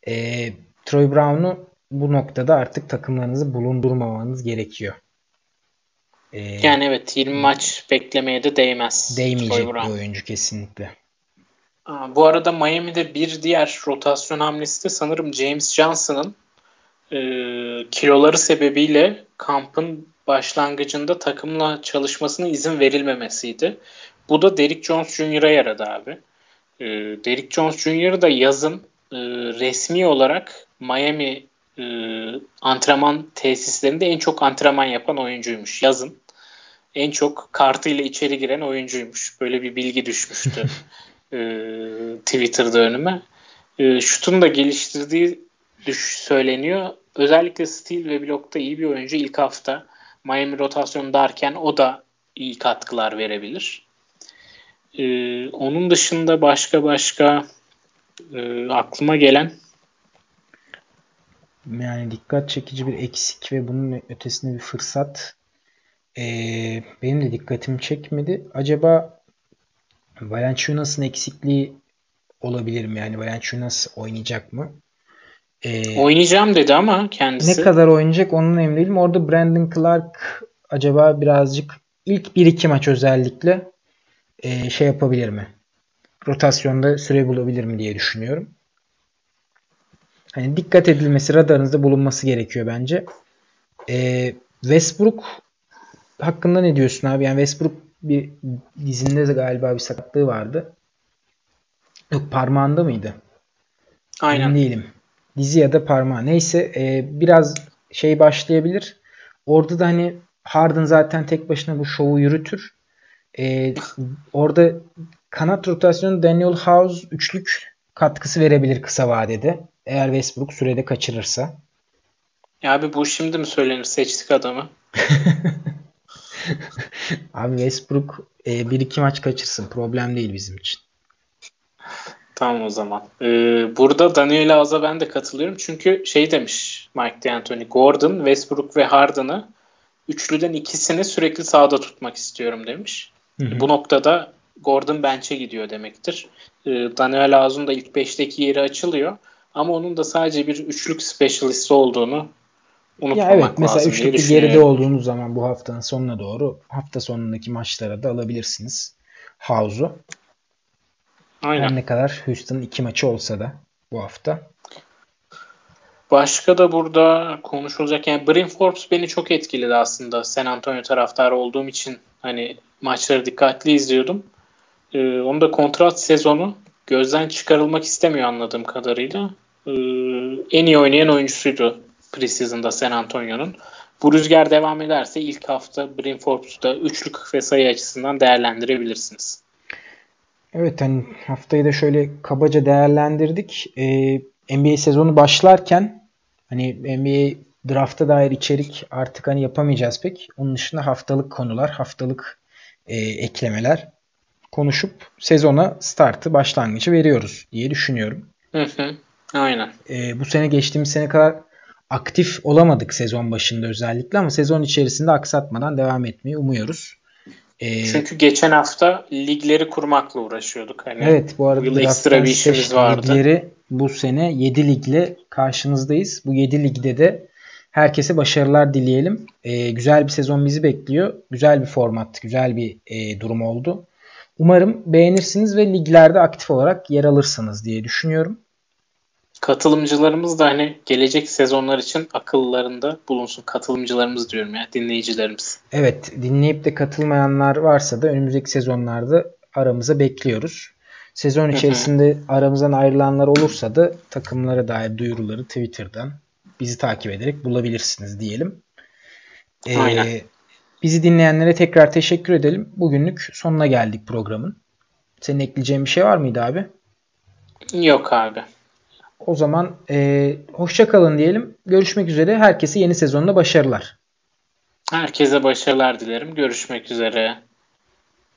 E, Troy Brown'u bu noktada artık takımlarınızı bulundurmamanız gerekiyor. Ee, yani evet 20 maç beklemeye de değmez. Değmeyecek bir oyuncu kesinlikle. Bu arada Miami'de bir diğer rotasyon hamlesi de sanırım James Johnson'ın e, kiloları sebebiyle kampın başlangıcında takımla çalışmasına izin verilmemesiydi. Bu da Derrick Jones Jr.'a yaradı abi. E, Derrick Jones Jr. da yazın e, resmi olarak Miami e, antrenman tesislerinde en çok antrenman yapan oyuncuymuş yazın. En çok kartıyla içeri giren oyuncuymuş. Böyle bir bilgi düşmüştü [LAUGHS] e, Twitter'da önüme. E, şutunu da geliştirdiği düş söyleniyor. Özellikle steal ve blokta iyi bir oyuncu ilk hafta. Miami rotasyonu derken o da iyi katkılar verebilir. Ee, onun dışında başka başka e, aklıma gelen yani dikkat çekici bir eksik ve bunun ötesinde bir fırsat e, benim de dikkatimi çekmedi. Acaba Valenciunas'ın eksikliği olabilir mi? Yani Valenciunas oynayacak mı? Ee, Oynayacağım dedi ama kendisi. Ne kadar oynayacak onun emin değilim. Orada Brandon Clark acaba birazcık ilk 1-2 maç özellikle e, şey yapabilir mi? Rotasyonda süre bulabilir mi diye düşünüyorum. Hani dikkat edilmesi, radarınızda bulunması gerekiyor bence. E, Westbrook hakkında ne diyorsun abi? Yani Westbrook bir dizinde de galiba bir sakatlığı vardı. Yok parmağında mıydı? Aynen. Emin değilim. Dizi ya da parmağı. Neyse e, biraz şey başlayabilir. Orada da hani Harden zaten tek başına bu şovu yürütür. E, orada kanat rotasyonu Daniel House üçlük katkısı verebilir kısa vadede. Eğer Westbrook sürede kaçırırsa. Ya abi bu şimdi mi söylenir seçtik adamı? [LAUGHS] abi Westbrook e, bir iki maç kaçırsın. Problem değil bizim için. Tamam o zaman. Ee, burada Daniel Az'a ben de katılıyorum. Çünkü şey demiş Mike D'Antoni. Gordon, Westbrook ve Harden'ı üçlüden ikisini sürekli sahada tutmak istiyorum demiş. Hı hı. Bu noktada Gordon bench'e gidiyor demektir. Ee, Daniel Az'ın da ilk 5'teki yeri açılıyor. Ama onun da sadece bir üçlük specialist olduğunu unutmamak ya evet, lazım mesela üçlük geride olduğunuz zaman bu haftanın sonuna doğru hafta sonundaki maçlara da alabilirsiniz. House'u. Aynen. Her ne kadar Houston'ın iki maçı olsa da bu hafta. Başka da burada konuşulacak yani Brin Forbes beni çok etkiledi aslında. San Antonio taraftarı olduğum için hani maçları dikkatli izliyordum. Ee, onun da kontrat sezonu gözden çıkarılmak istemiyor anladığım kadarıyla. Ee, en iyi oynayan oyuncusuydu preseason'da San Antonio'nun. Bu rüzgar devam ederse ilk hafta Brin Forbes'u da üçlük ve sayı açısından değerlendirebilirsiniz. Evet hani haftayı da şöyle kabaca değerlendirdik. Ee, NBA sezonu başlarken hani NBA drafta dair içerik artık hani yapamayacağız pek. Onun dışında haftalık konular, haftalık e, eklemeler konuşup sezona startı, başlangıcı veriyoruz diye düşünüyorum. Hı hı. Aynen. E, bu sene geçtiğimiz sene kadar aktif olamadık sezon başında özellikle ama sezon içerisinde aksatmadan devam etmeyi umuyoruz. Ee, Çünkü geçen hafta ligleri kurmakla uğraşıyorduk. Hani evet bu arada bu ekstra bir işimiz vardı. Ligleri bu sene 7 ligle karşınızdayız. Bu 7 ligde de herkese başarılar dileyelim. Ee, güzel bir sezon bizi bekliyor. Güzel bir format, güzel bir e, durum oldu. Umarım beğenirsiniz ve liglerde aktif olarak yer alırsınız diye düşünüyorum katılımcılarımız da hani gelecek sezonlar için akıllarında bulunsun. Katılımcılarımız diyorum ya dinleyicilerimiz. Evet dinleyip de katılmayanlar varsa da önümüzdeki sezonlarda aramıza bekliyoruz. Sezon içerisinde aramızdan ayrılanlar olursa da takımlara dair duyuruları Twitter'dan bizi takip ederek bulabilirsiniz diyelim. Ee, Aynen. Bizi dinleyenlere tekrar teşekkür edelim. Bugünlük sonuna geldik programın. Senin ekleyeceğin bir şey var mıydı abi? Yok abi. O zaman e, hoşça kalın diyelim. Görüşmek üzere. Herkese yeni sezonda başarılar. Herkese başarılar dilerim. Görüşmek üzere.